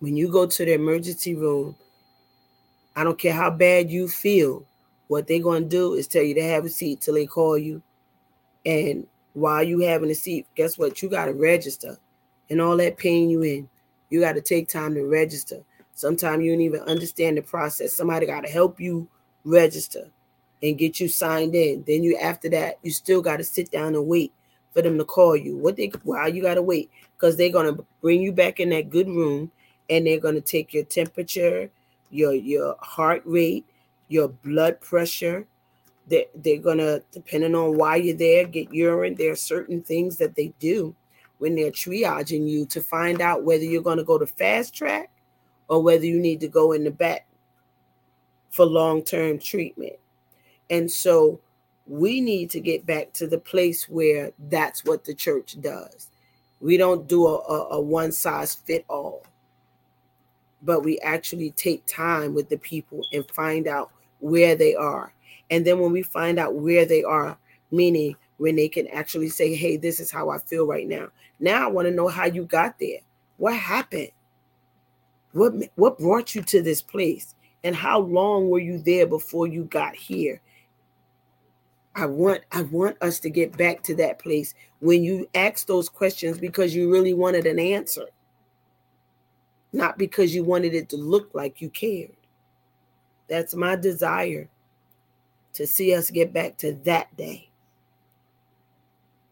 When you go to the emergency room, I don't care how bad you feel, what they're going to do is tell you to have a seat till they call you. And while you having a seat, guess what? You got to register. And all that pain you in, you got to take time to register. Sometimes you don't even understand the process. Somebody got to help you register and get you signed in. Then you after that, you still got to sit down and wait for them to call you. What they why you got to wait because they're gonna bring you back in that good room and they're gonna take your temperature, your your heart rate, your blood pressure. They they're gonna depending on why you're there, get urine. There are certain things that they do when they're triaging you to find out whether you're gonna go to fast track or whether you need to go in the back for long term treatment. And so we need to get back to the place where that's what the church does. We don't do a, a, a one size fit all, but we actually take time with the people and find out where they are. And then when we find out where they are, meaning when they can actually say, hey, this is how I feel right now. Now I want to know how you got there. What happened? What what brought you to this place? And how long were you there before you got here? I want I want us to get back to that place when you ask those questions because you really wanted an answer. Not because you wanted it to look like you cared. That's my desire to see us get back to that day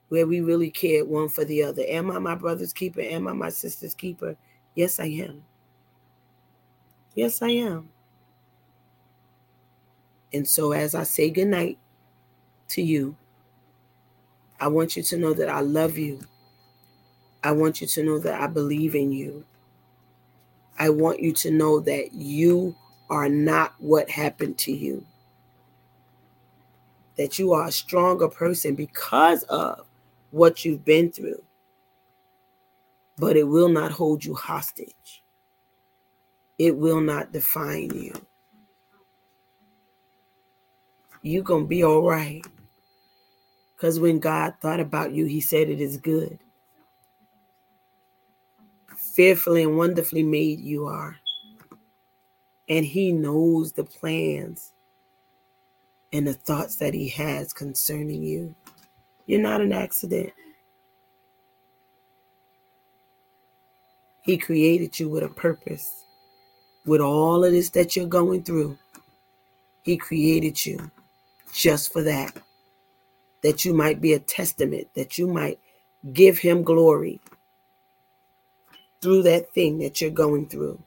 where we really cared one for the other. Am I my brother's keeper? Am I my sister's keeper? Yes, I am. Yes, I am. And so, as I say goodnight to you, I want you to know that I love you. I want you to know that I believe in you. I want you to know that you are not what happened to you. That you are a stronger person because of what you've been through. But it will not hold you hostage, it will not define you. You're going to be all right. Because when God thought about you, He said it is good. Fearfully and wonderfully made you are. And He knows the plans and the thoughts that He has concerning you. You're not an accident. He created you with a purpose. With all of this that you're going through, He created you just for that. That you might be a testament, that you might give Him glory through that thing that you're going through,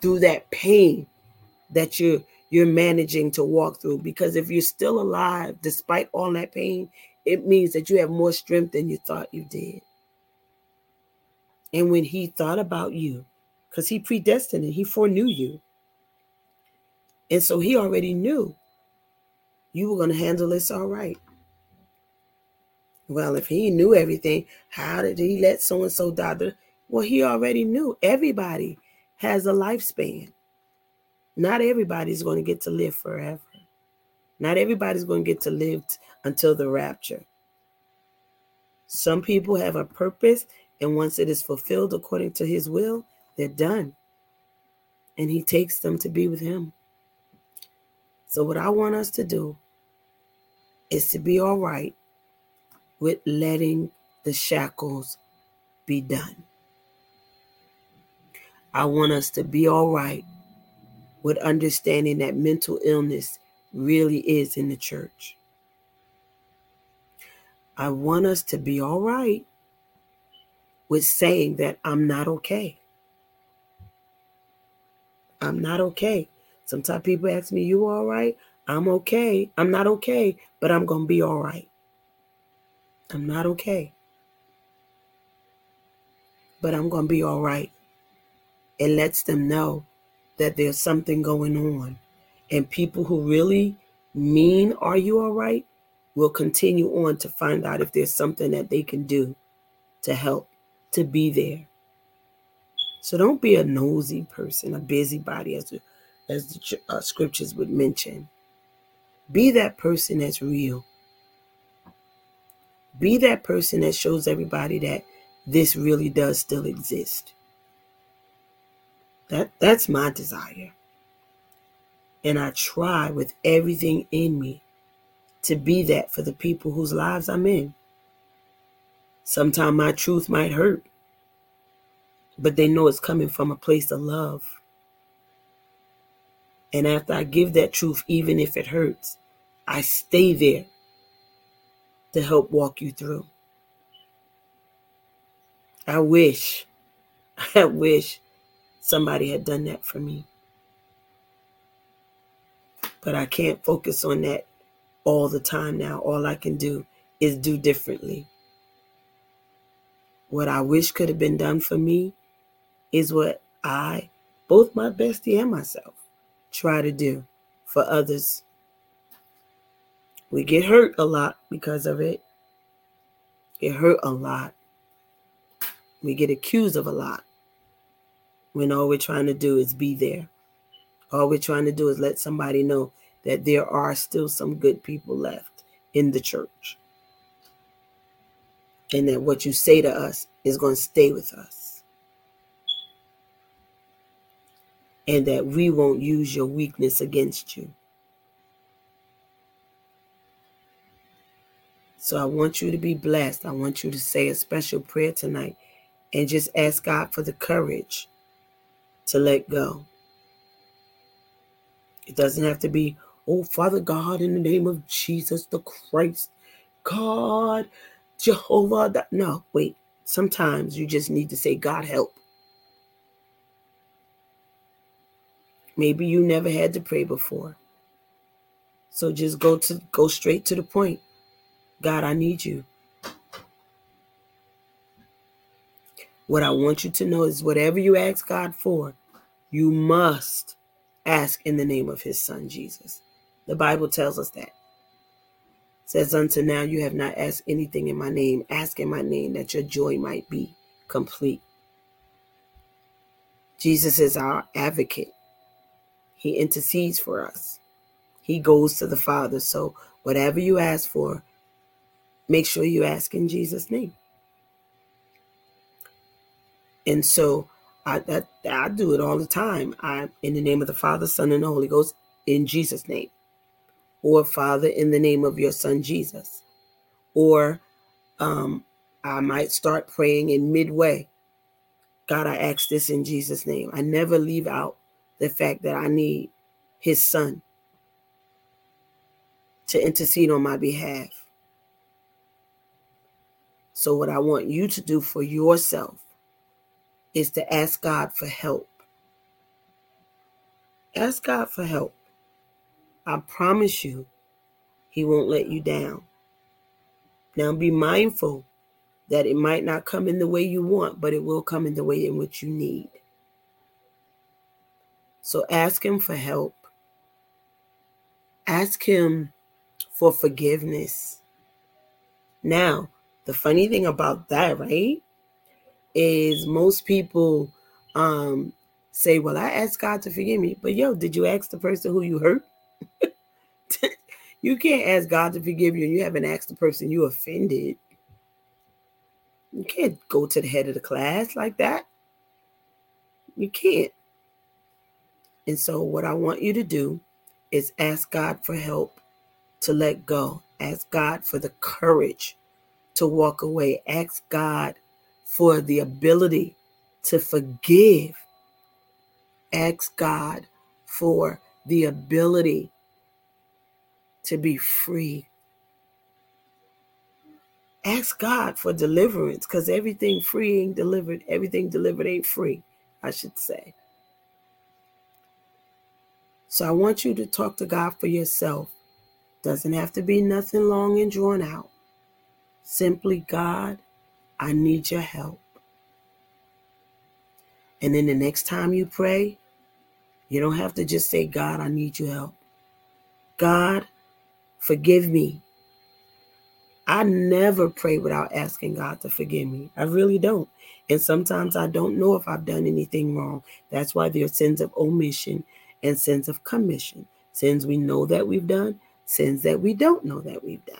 through that pain that you're you're managing to walk through because if you're still alive despite all that pain it means that you have more strength than you thought you did. And when he thought about you, because he predestined it, he foreknew you. And so he already knew you were going to handle this all right. Well, if he knew everything, how did he let so and so die? Well, he already knew everybody has a lifespan. Not everybody's going to get to live forever. Not everybody's going to get to live t- until the rapture. Some people have a purpose, and once it is fulfilled according to his will, they're done. And he takes them to be with him. So, what I want us to do is to be all right with letting the shackles be done. I want us to be all right with understanding that mental illness really is in the church. I want us to be all right with saying that I'm not okay. I'm not okay. Sometimes people ask me, You all right? I'm okay. I'm not okay, but I'm going to be all right. I'm not okay, but I'm going to be all right. It lets them know that there's something going on and people who really mean, Are you all right? will continue on to find out if there's something that they can do to help, to be there. So don't be a nosy person, a busybody, as the, as the uh, scriptures would mention. Be that person that's real. Be that person that shows everybody that this really does still exist. That that's my desire. And I try with everything in me to be that for the people whose lives I'm in. Sometimes my truth might hurt, but they know it's coming from a place of love. And after I give that truth, even if it hurts, I stay there to help walk you through. I wish, I wish somebody had done that for me but I can't focus on that all the time now. All I can do is do differently. What I wish could have been done for me is what I, both my bestie and myself, try to do for others. We get hurt a lot because of it. Get hurt a lot. We get accused of a lot when all we're trying to do is be there. All we're trying to do is let somebody know that there are still some good people left in the church. And that what you say to us is going to stay with us. And that we won't use your weakness against you. So I want you to be blessed. I want you to say a special prayer tonight and just ask God for the courage to let go. It doesn't have to be, oh, Father God, in the name of Jesus the Christ, God, Jehovah. That, no, wait. Sometimes you just need to say, God, help. Maybe you never had to pray before. So just go to go straight to the point. God, I need you. What I want you to know is whatever you ask God for, you must ask in the name of his son Jesus. The Bible tells us that. It says unto now you have not asked anything in my name. Ask in my name that your joy might be complete. Jesus is our advocate. He intercedes for us. He goes to the Father. So whatever you ask for, make sure you ask in Jesus' name. And so I that I do it all the time. I in the name of the Father, Son, and the Holy Ghost, in Jesus' name. Or Father, in the name of your son Jesus. Or um, I might start praying in midway. God, I ask this in Jesus' name. I never leave out the fact that I need his son to intercede on my behalf. So, what I want you to do for yourself is to ask God for help. Ask God for help. I promise you, He won't let you down. Now, be mindful that it might not come in the way you want, but it will come in the way in which you need. So, ask Him for help. Ask Him for forgiveness. Now, the funny thing about that, right, is most people um say, Well, I asked God to forgive me. But yo, did you ask the person who you hurt? you can't ask God to forgive you and you haven't asked the person you offended. You can't go to the head of the class like that. You can't. And so, what I want you to do is ask God for help to let go. Ask God for the courage to walk away. Ask God for the ability to forgive. Ask God for the ability to be free. Ask God for deliverance because everything free ain't delivered, everything delivered ain't free, I should say. So I want you to talk to God for yourself. Doesn't have to be nothing long and drawn out. Simply, God, I need your help. And then the next time you pray, you don't have to just say, God, I need your help. God, forgive me. I never pray without asking God to forgive me. I really don't. And sometimes I don't know if I've done anything wrong. That's why there are sins of omission and sins of commission. Sins we know that we've done, sins that we don't know that we've done.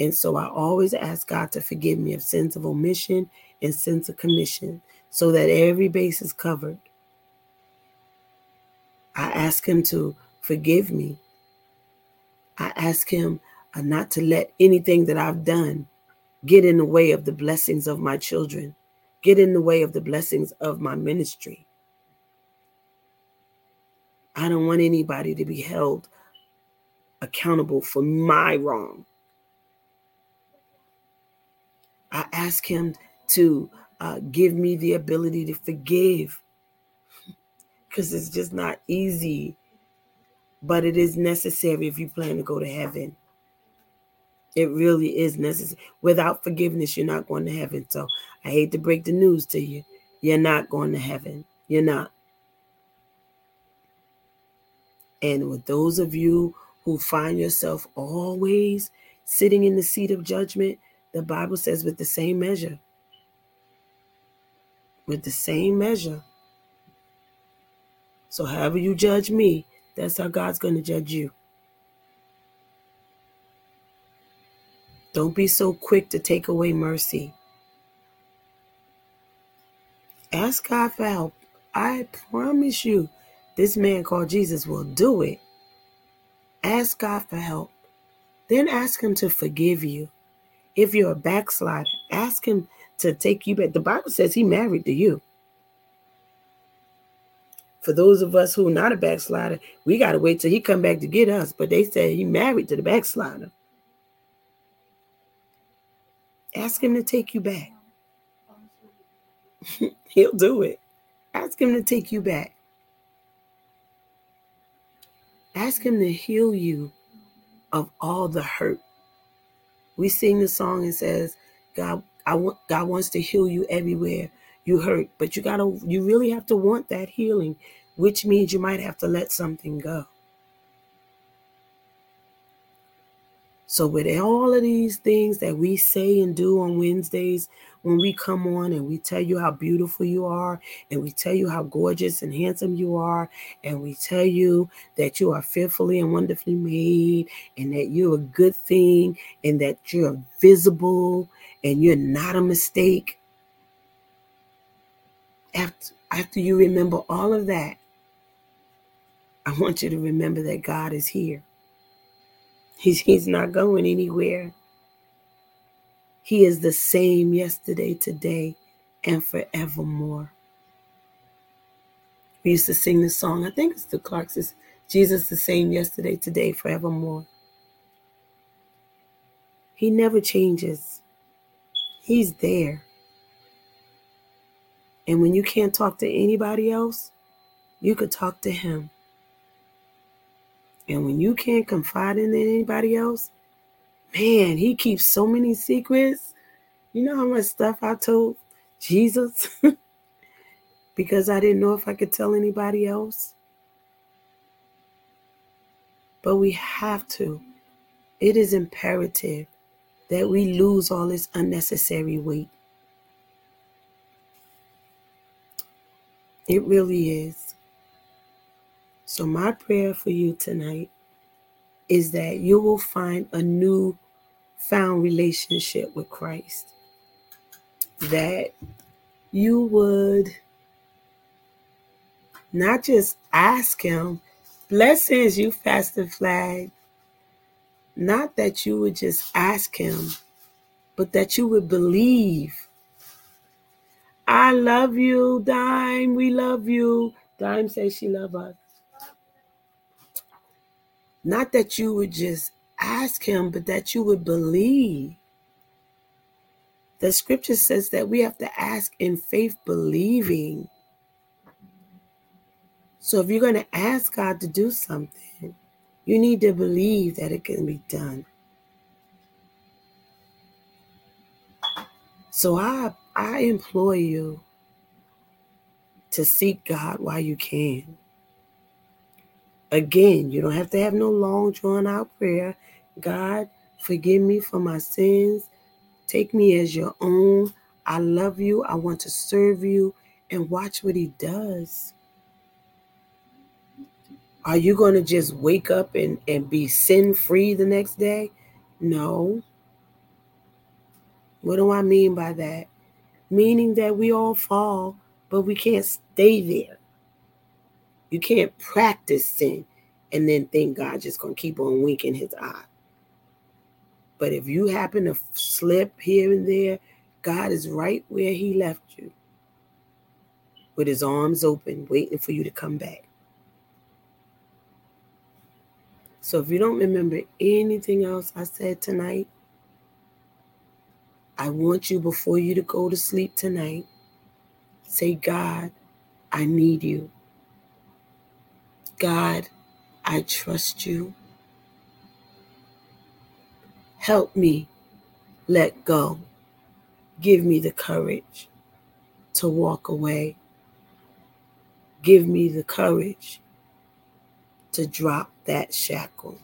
And so I always ask God to forgive me of sins of omission and sins of commission so that every base is covered. I ask Him to forgive me. I ask Him uh, not to let anything that I've done get in the way of the blessings of my children, get in the way of the blessings of my ministry. I don't want anybody to be held accountable for my wrong. I ask Him to uh, give me the ability to forgive because it's just not easy, but it is necessary if you plan to go to heaven. It really is necessary. Without forgiveness, you're not going to heaven. So I hate to break the news to you. You're not going to heaven. You're not. And with those of you who find yourself always sitting in the seat of judgment, the Bible says with the same measure. With the same measure. So, however you judge me, that's how God's going to judge you. Don't be so quick to take away mercy. Ask God for help. I promise you, this man called Jesus will do it. Ask God for help. Then ask Him to forgive you. If you're a backslider, ask Him to take you back. The Bible says He married to you. For those of us who are not a backslider, we got to wait till He come back to get us. But they say He married to the backslider. Ask Him to take you back. He'll do it. Ask Him to take you back. Ask Him to heal you of all the hurt. We sing the song and says, God, I want God wants to heal you everywhere you hurt, but you gotta you really have to want that healing, which means you might have to let something go. So, with all of these things that we say and do on Wednesdays, when we come on and we tell you how beautiful you are, and we tell you how gorgeous and handsome you are, and we tell you that you are fearfully and wonderfully made, and that you're a good thing, and that you're visible, and you're not a mistake. After, after you remember all of that, I want you to remember that God is here. He's, he's not going anywhere. He is the same yesterday, today, and forevermore. We used to sing this song. I think it's the Clarks. It's Jesus the same yesterday, today, forevermore. He never changes. He's there. And when you can't talk to anybody else, you could talk to him. And when you can't confide in anybody else, man, he keeps so many secrets. You know how much stuff I told Jesus because I didn't know if I could tell anybody else? But we have to. It is imperative that we lose all this unnecessary weight. It really is. So, my prayer for you tonight is that you will find a new found relationship with Christ. That you would not just ask Him, blessings, you fasted flag. Not that you would just ask Him, but that you would believe. I love you, Dime. We love you. Dime says she love us. Not that you would just ask him, but that you would believe. The scripture says that we have to ask in faith, believing. So if you're going to ask God to do something, you need to believe that it can be done. So I I implore you to seek God while you can. Again, you don't have to have no long drawn out prayer. God, forgive me for my sins. Take me as your own. I love you. I want to serve you. And watch what he does. Are you going to just wake up and, and be sin free the next day? No. What do I mean by that? Meaning that we all fall, but we can't stay there. You can't practice sin and then think God just gonna keep on winking his eye. But if you happen to slip here and there, God is right where he left you with his arms open, waiting for you to come back. So if you don't remember anything else I said tonight, I want you before you to go to sleep tonight, say, God, I need you. God, I trust you. Help me let go. Give me the courage to walk away. Give me the courage to drop that shackle.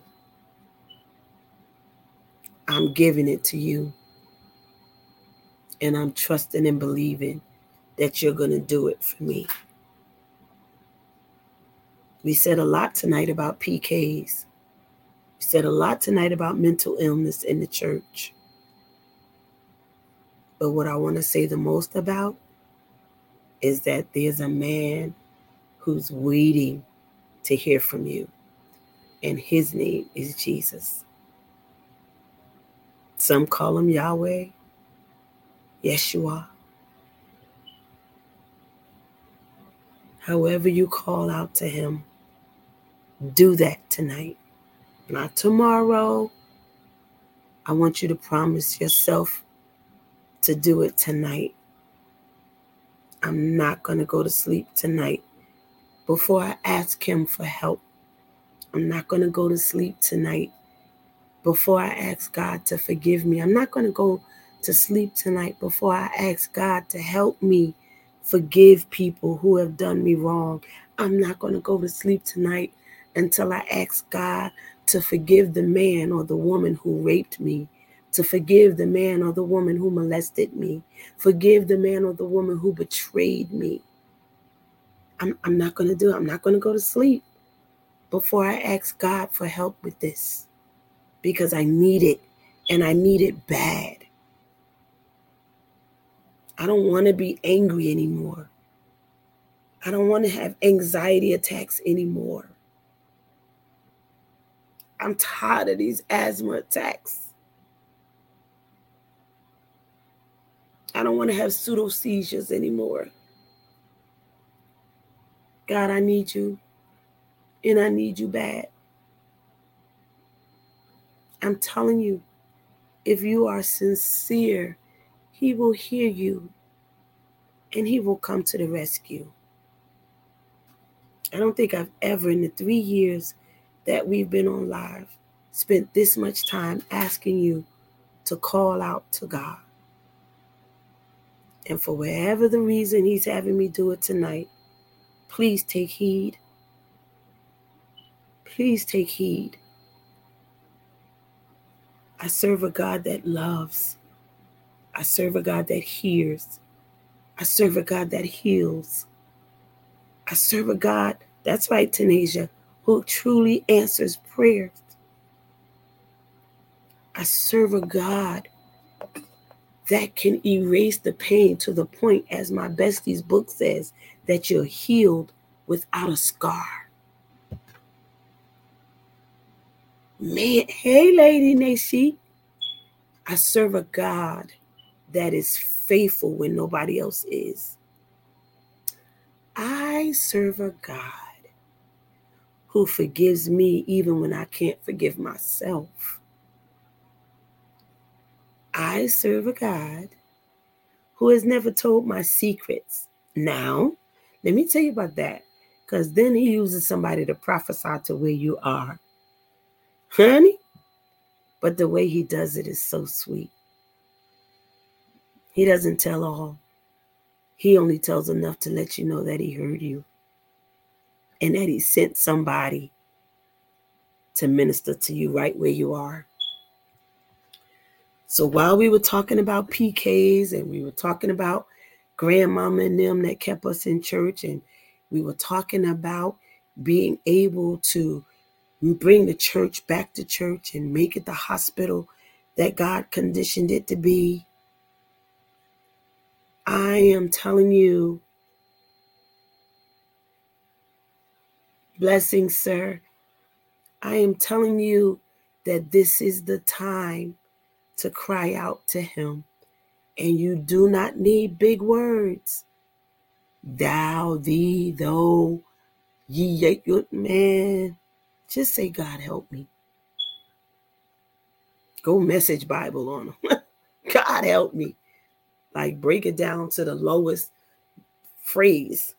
I'm giving it to you. And I'm trusting and believing that you're going to do it for me. We said a lot tonight about PKs. We said a lot tonight about mental illness in the church. But what I want to say the most about is that there's a man who's waiting to hear from you, and his name is Jesus. Some call him Yahweh, Yeshua. However, you call out to him, do that tonight. Not tomorrow. I want you to promise yourself to do it tonight. I'm not going to go to sleep tonight before I ask him for help. I'm not going to go to sleep tonight before I ask God to forgive me. I'm not going to go to sleep tonight before I ask God to help me forgive people who have done me wrong. I'm not going to go to sleep tonight until I ask God to forgive the man or the woman who raped me, to forgive the man or the woman who molested me, forgive the man or the woman who betrayed me. I'm, I'm not going to do it. I'm not going to go to sleep before I ask God for help with this because I need it and I need it bad. I don't want to be angry anymore. I don't want to have anxiety attacks anymore. I'm tired of these asthma attacks. I don't want to have pseudo seizures anymore. God, I need you, and I need you bad. I'm telling you, if you are sincere, He will hear you and He will come to the rescue. I don't think I've ever, in the three years that we've been on live, spent this much time asking you to call out to God. And for whatever the reason He's having me do it tonight, please take heed. Please take heed. I serve a God that loves. I serve a God that hears. I serve a God that heals. I serve a God, that's right, Tanasia, who truly answers prayers. I serve a God that can erase the pain to the point, as my bestie's book says, that you're healed without a scar. Man, hey, Lady Nashi. I serve a God that is faithful when nobody else is. I serve a God who forgives me even when I can't forgive myself. I serve a God who has never told my secrets. Now, let me tell you about that because then he uses somebody to prophesy to where you are. Honey, but the way he does it is so sweet. He doesn't tell all. He only tells enough to let you know that he heard you and that he sent somebody to minister to you right where you are. So while we were talking about PKs and we were talking about grandmama and them that kept us in church and we were talking about being able to bring the church back to church and make it the hospital that God conditioned it to be. I am telling you, blessings, sir. I am telling you that this is the time to cry out to Him. And you do not need big words. Thou, thee, though, ye, good man. Just say, God, help me. Go message Bible on them. God, help me. Like break it down to the lowest phrase.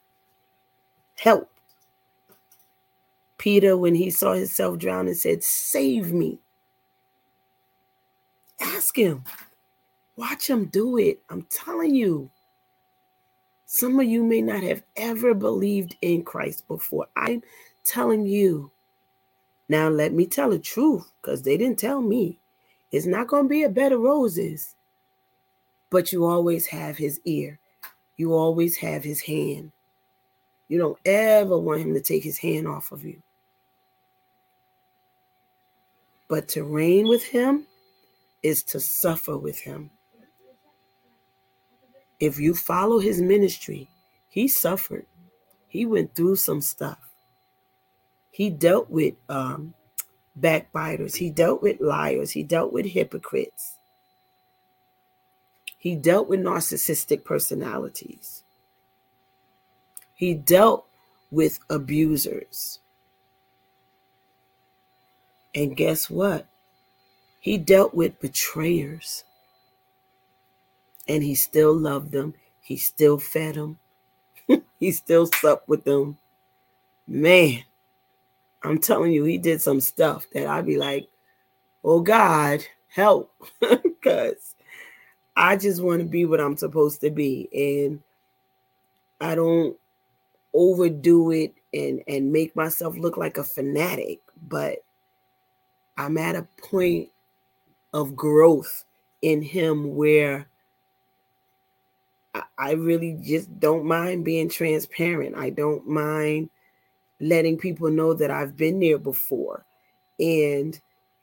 Help. Peter, when he saw himself drowning, said, Save me. Ask him. Watch him do it. I'm telling you. Some of you may not have ever believed in Christ before. I'm telling you. Now, let me tell the truth because they didn't tell me. It's not going to be a bed of roses but you always have his ear. You always have his hand. You don't ever want him to take his hand off of you. But to reign with him is to suffer with him. If you follow his ministry, he suffered. He went through some stuff. He dealt with um, backbiters. He dealt with liars. He dealt with hypocrites. He dealt with narcissistic personalities. He dealt with abusers. And guess what? He dealt with betrayers. And he still loved them. He still fed them. he still supped with them. Man, I'm telling you, he did some stuff that I'd be like, oh God, help. Because I just want to be what I'm supposed to be. And I don't overdo it and and make myself look like a fanatic, but I'm at a point of growth in him where I, really just don't mind being transparent. I don't mind letting people know that I've been there before. And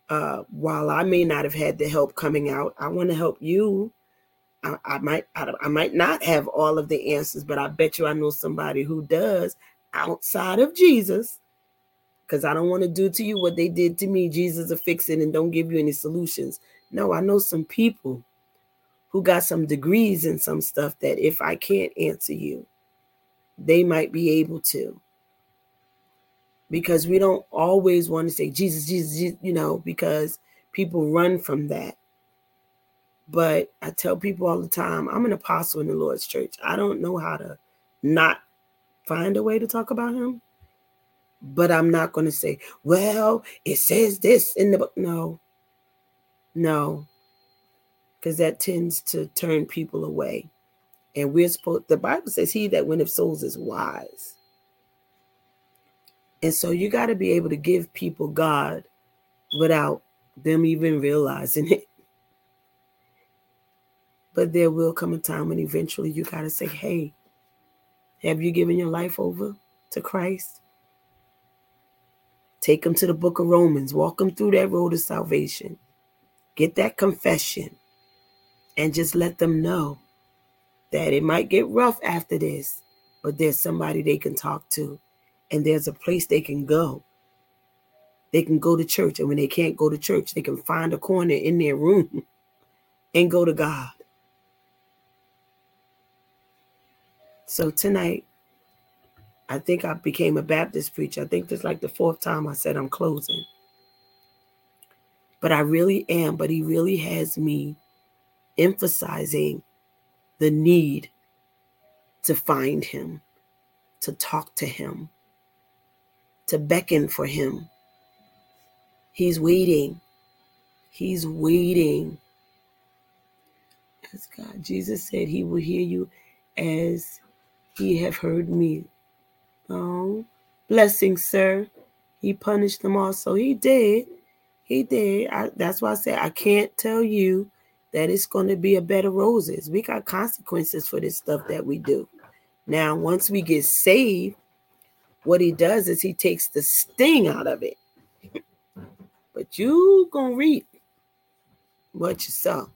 uh, while I may not have had the help coming out, I want to help you. I, I might I, I might not have all of the answers, but I bet you I know somebody who does outside of Jesus. Because I don't want to do to you what they did to me. Jesus will fix it and don't give you any solutions. No, I know some people who got some degrees and some stuff that if I can't answer you, they might be able to because we don't always want to say Jesus, Jesus, Jesus, you know, because people run from that. But I tell people all the time, I'm an apostle in the Lord's church. I don't know how to not find a way to talk about him. But I'm not going to say, well, it says this in the book. No, no, because that tends to turn people away. And we're supposed, the Bible says, he that winneth souls is wise. And so you got to be able to give people God without them even realizing it. But there will come a time when eventually you got to say, hey, have you given your life over to Christ? Take them to the book of Romans, walk them through that road of salvation, get that confession, and just let them know that it might get rough after this, but there's somebody they can talk to and there's a place they can go. They can go to church, and when they can't go to church, they can find a corner in their room and go to God. So tonight, I think I became a Baptist preacher. I think this is like the fourth time I said I'm closing. But I really am, but he really has me emphasizing the need to find him, to talk to him, to beckon for him. He's waiting. He's waiting. As God, Jesus said, He will hear you as He have heard me. Um, oh, blessing, sir. He punished them also. He did. He did. I, that's why I said I can't tell you that it's going to be a bed of roses. We got consequences for this stuff that we do. Now, once we get saved, what he does is he takes the sting out of it. but you gonna reap what you sow.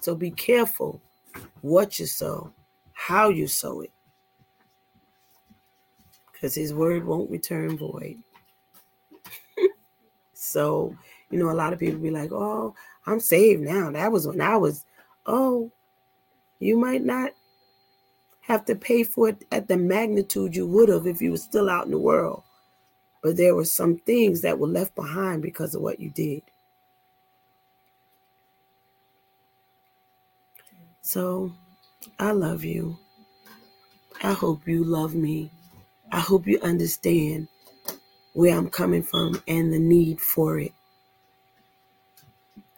So be careful what you sow, how you sow it. Because his word won't return void. so, you know, a lot of people be like, oh, I'm saved now. That was when I was, oh, you might not have to pay for it at the magnitude you would have if you were still out in the world. But there were some things that were left behind because of what you did. So I love you. I hope you love me. I hope you understand where I'm coming from and the need for it.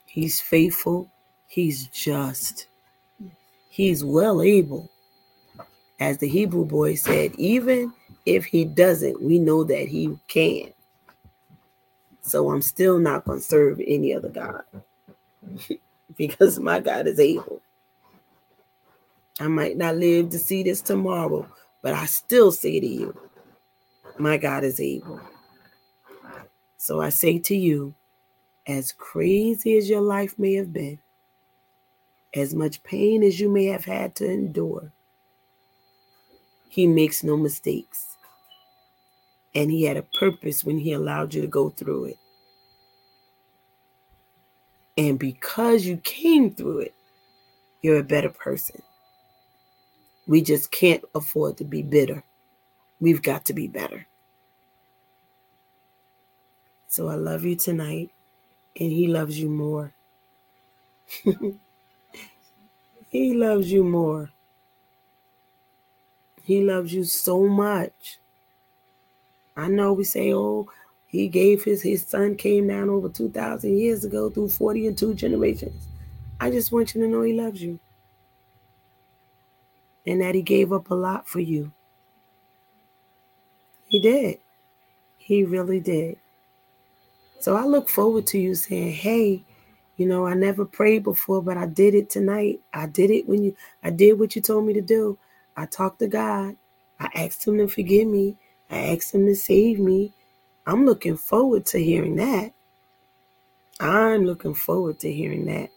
He's faithful. He's just. He's well able as the Hebrew boy said, even if he doesn't, we know that he can. So I'm still not going to serve any other God because my God is able. I might not live to see this tomorrow, but I still say to you, my God is able. So I say to you, as crazy as your life may have been, as much pain as you may have had to endure, he makes no mistakes. And He had a purpose when He allowed you to go through it. And because you came through it, You're a better person. We just can't afford to be bitter. We've got to be better. So I love you tonight, and He loves you more. he loves you more. He loves you so much. I know we say, oh, he gave his his son came down over 2,000 years ago through 40 and two generations. I just want you to know he loves you. And that he gave up a lot for you. He did. He really did. So I look forward to you saying, hey, you know, I never prayed before, but I did it tonight. I did it when you, I did what you told me to do. I talked to God. I asked Him to forgive me. I asked Him to save me. I'm looking forward to hearing that. I'm looking forward to hearing that.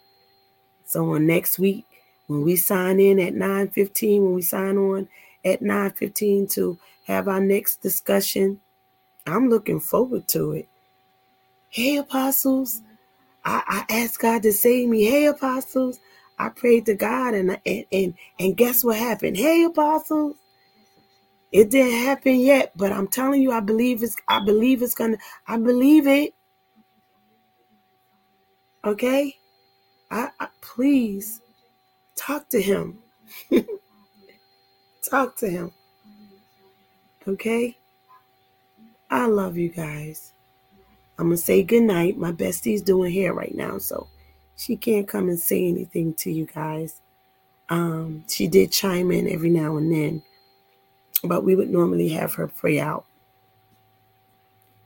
So on next week, when we sign in at 9:15, when we sign on at 9:15 to have our next discussion, I'm looking forward to it. Hey, apostles, I, I asked God to save me. Hey, apostles, I prayed to God, and and and, and guess what happened? Hey, apostles, it didn't happen yet, but I'm telling you, I believe it's. I believe it's gonna. I believe it. Okay, I, I please talk to him. talk to him. Okay. I love you guys. I'm gonna say good night. My bestie's doing hair right now, so she can't come and say anything to you guys. Um, she did chime in every now and then, but we would normally have her pray out.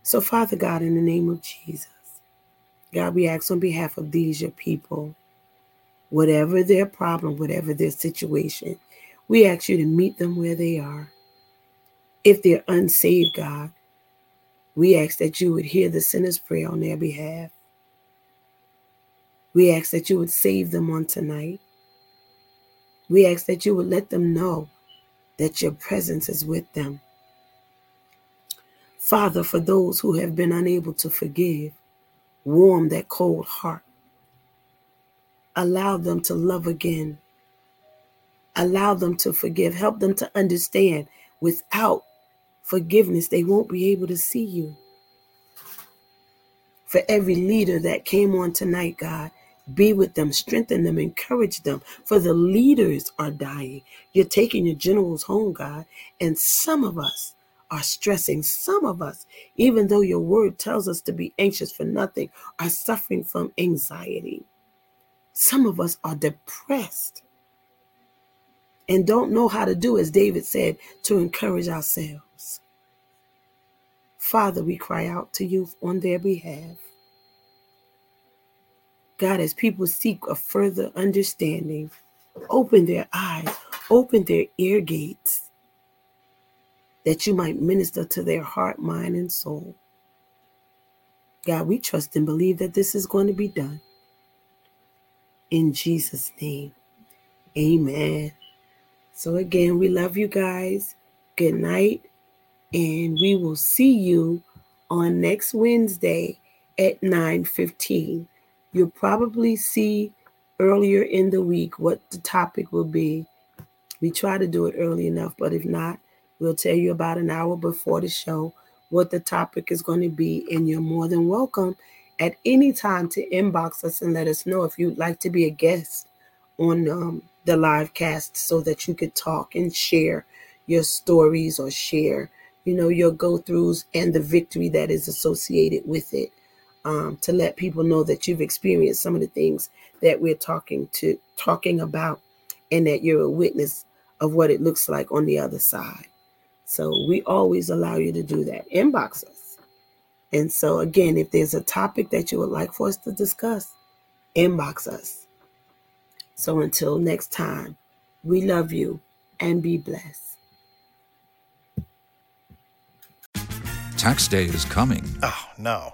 So, Father God, in the name of Jesus, God, we ask on behalf of these, your people, whatever their problem, whatever their situation, we ask you to meet them where they are. If they're unsaved, God, we ask that you would hear the sinner's prayer on their behalf. We ask that you would save them on tonight. We ask that you would let them know that your presence is with them. Father, for those who have been unable to forgive, warm that cold heart. Allow them to love again. Allow them to forgive. Help them to understand without forgiveness, they won't be able to see you. For every leader that came on tonight, God, be with them, strengthen them, encourage them. For the leaders are dying. You're taking your generals home, God. And some of us are stressing. Some of us, even though your word tells us to be anxious for nothing, are suffering from anxiety. Some of us are depressed and don't know how to do, as David said, to encourage ourselves. Father, we cry out to you on their behalf. God, as people seek a further understanding, open their eyes, open their ear gates, that you might minister to their heart, mind, and soul. God, we trust and believe that this is going to be done. In Jesus' name, amen. So, again, we love you guys. Good night and we will see you on next Wednesday at 9:15. You'll probably see earlier in the week what the topic will be. We try to do it early enough, but if not, we'll tell you about an hour before the show what the topic is going to be, and you're more than welcome at any time to inbox us and let us know if you'd like to be a guest on um, the live cast so that you could talk and share your stories or share you know, your go throughs and the victory that is associated with it. Um, to let people know that you've experienced some of the things that we're talking to talking about and that you're a witness of what it looks like on the other side. So we always allow you to do that. Inbox us. And so again, if there's a topic that you would like for us to discuss, inbox us. So until next time, we love you and be blessed. Tax day is coming. Oh, no.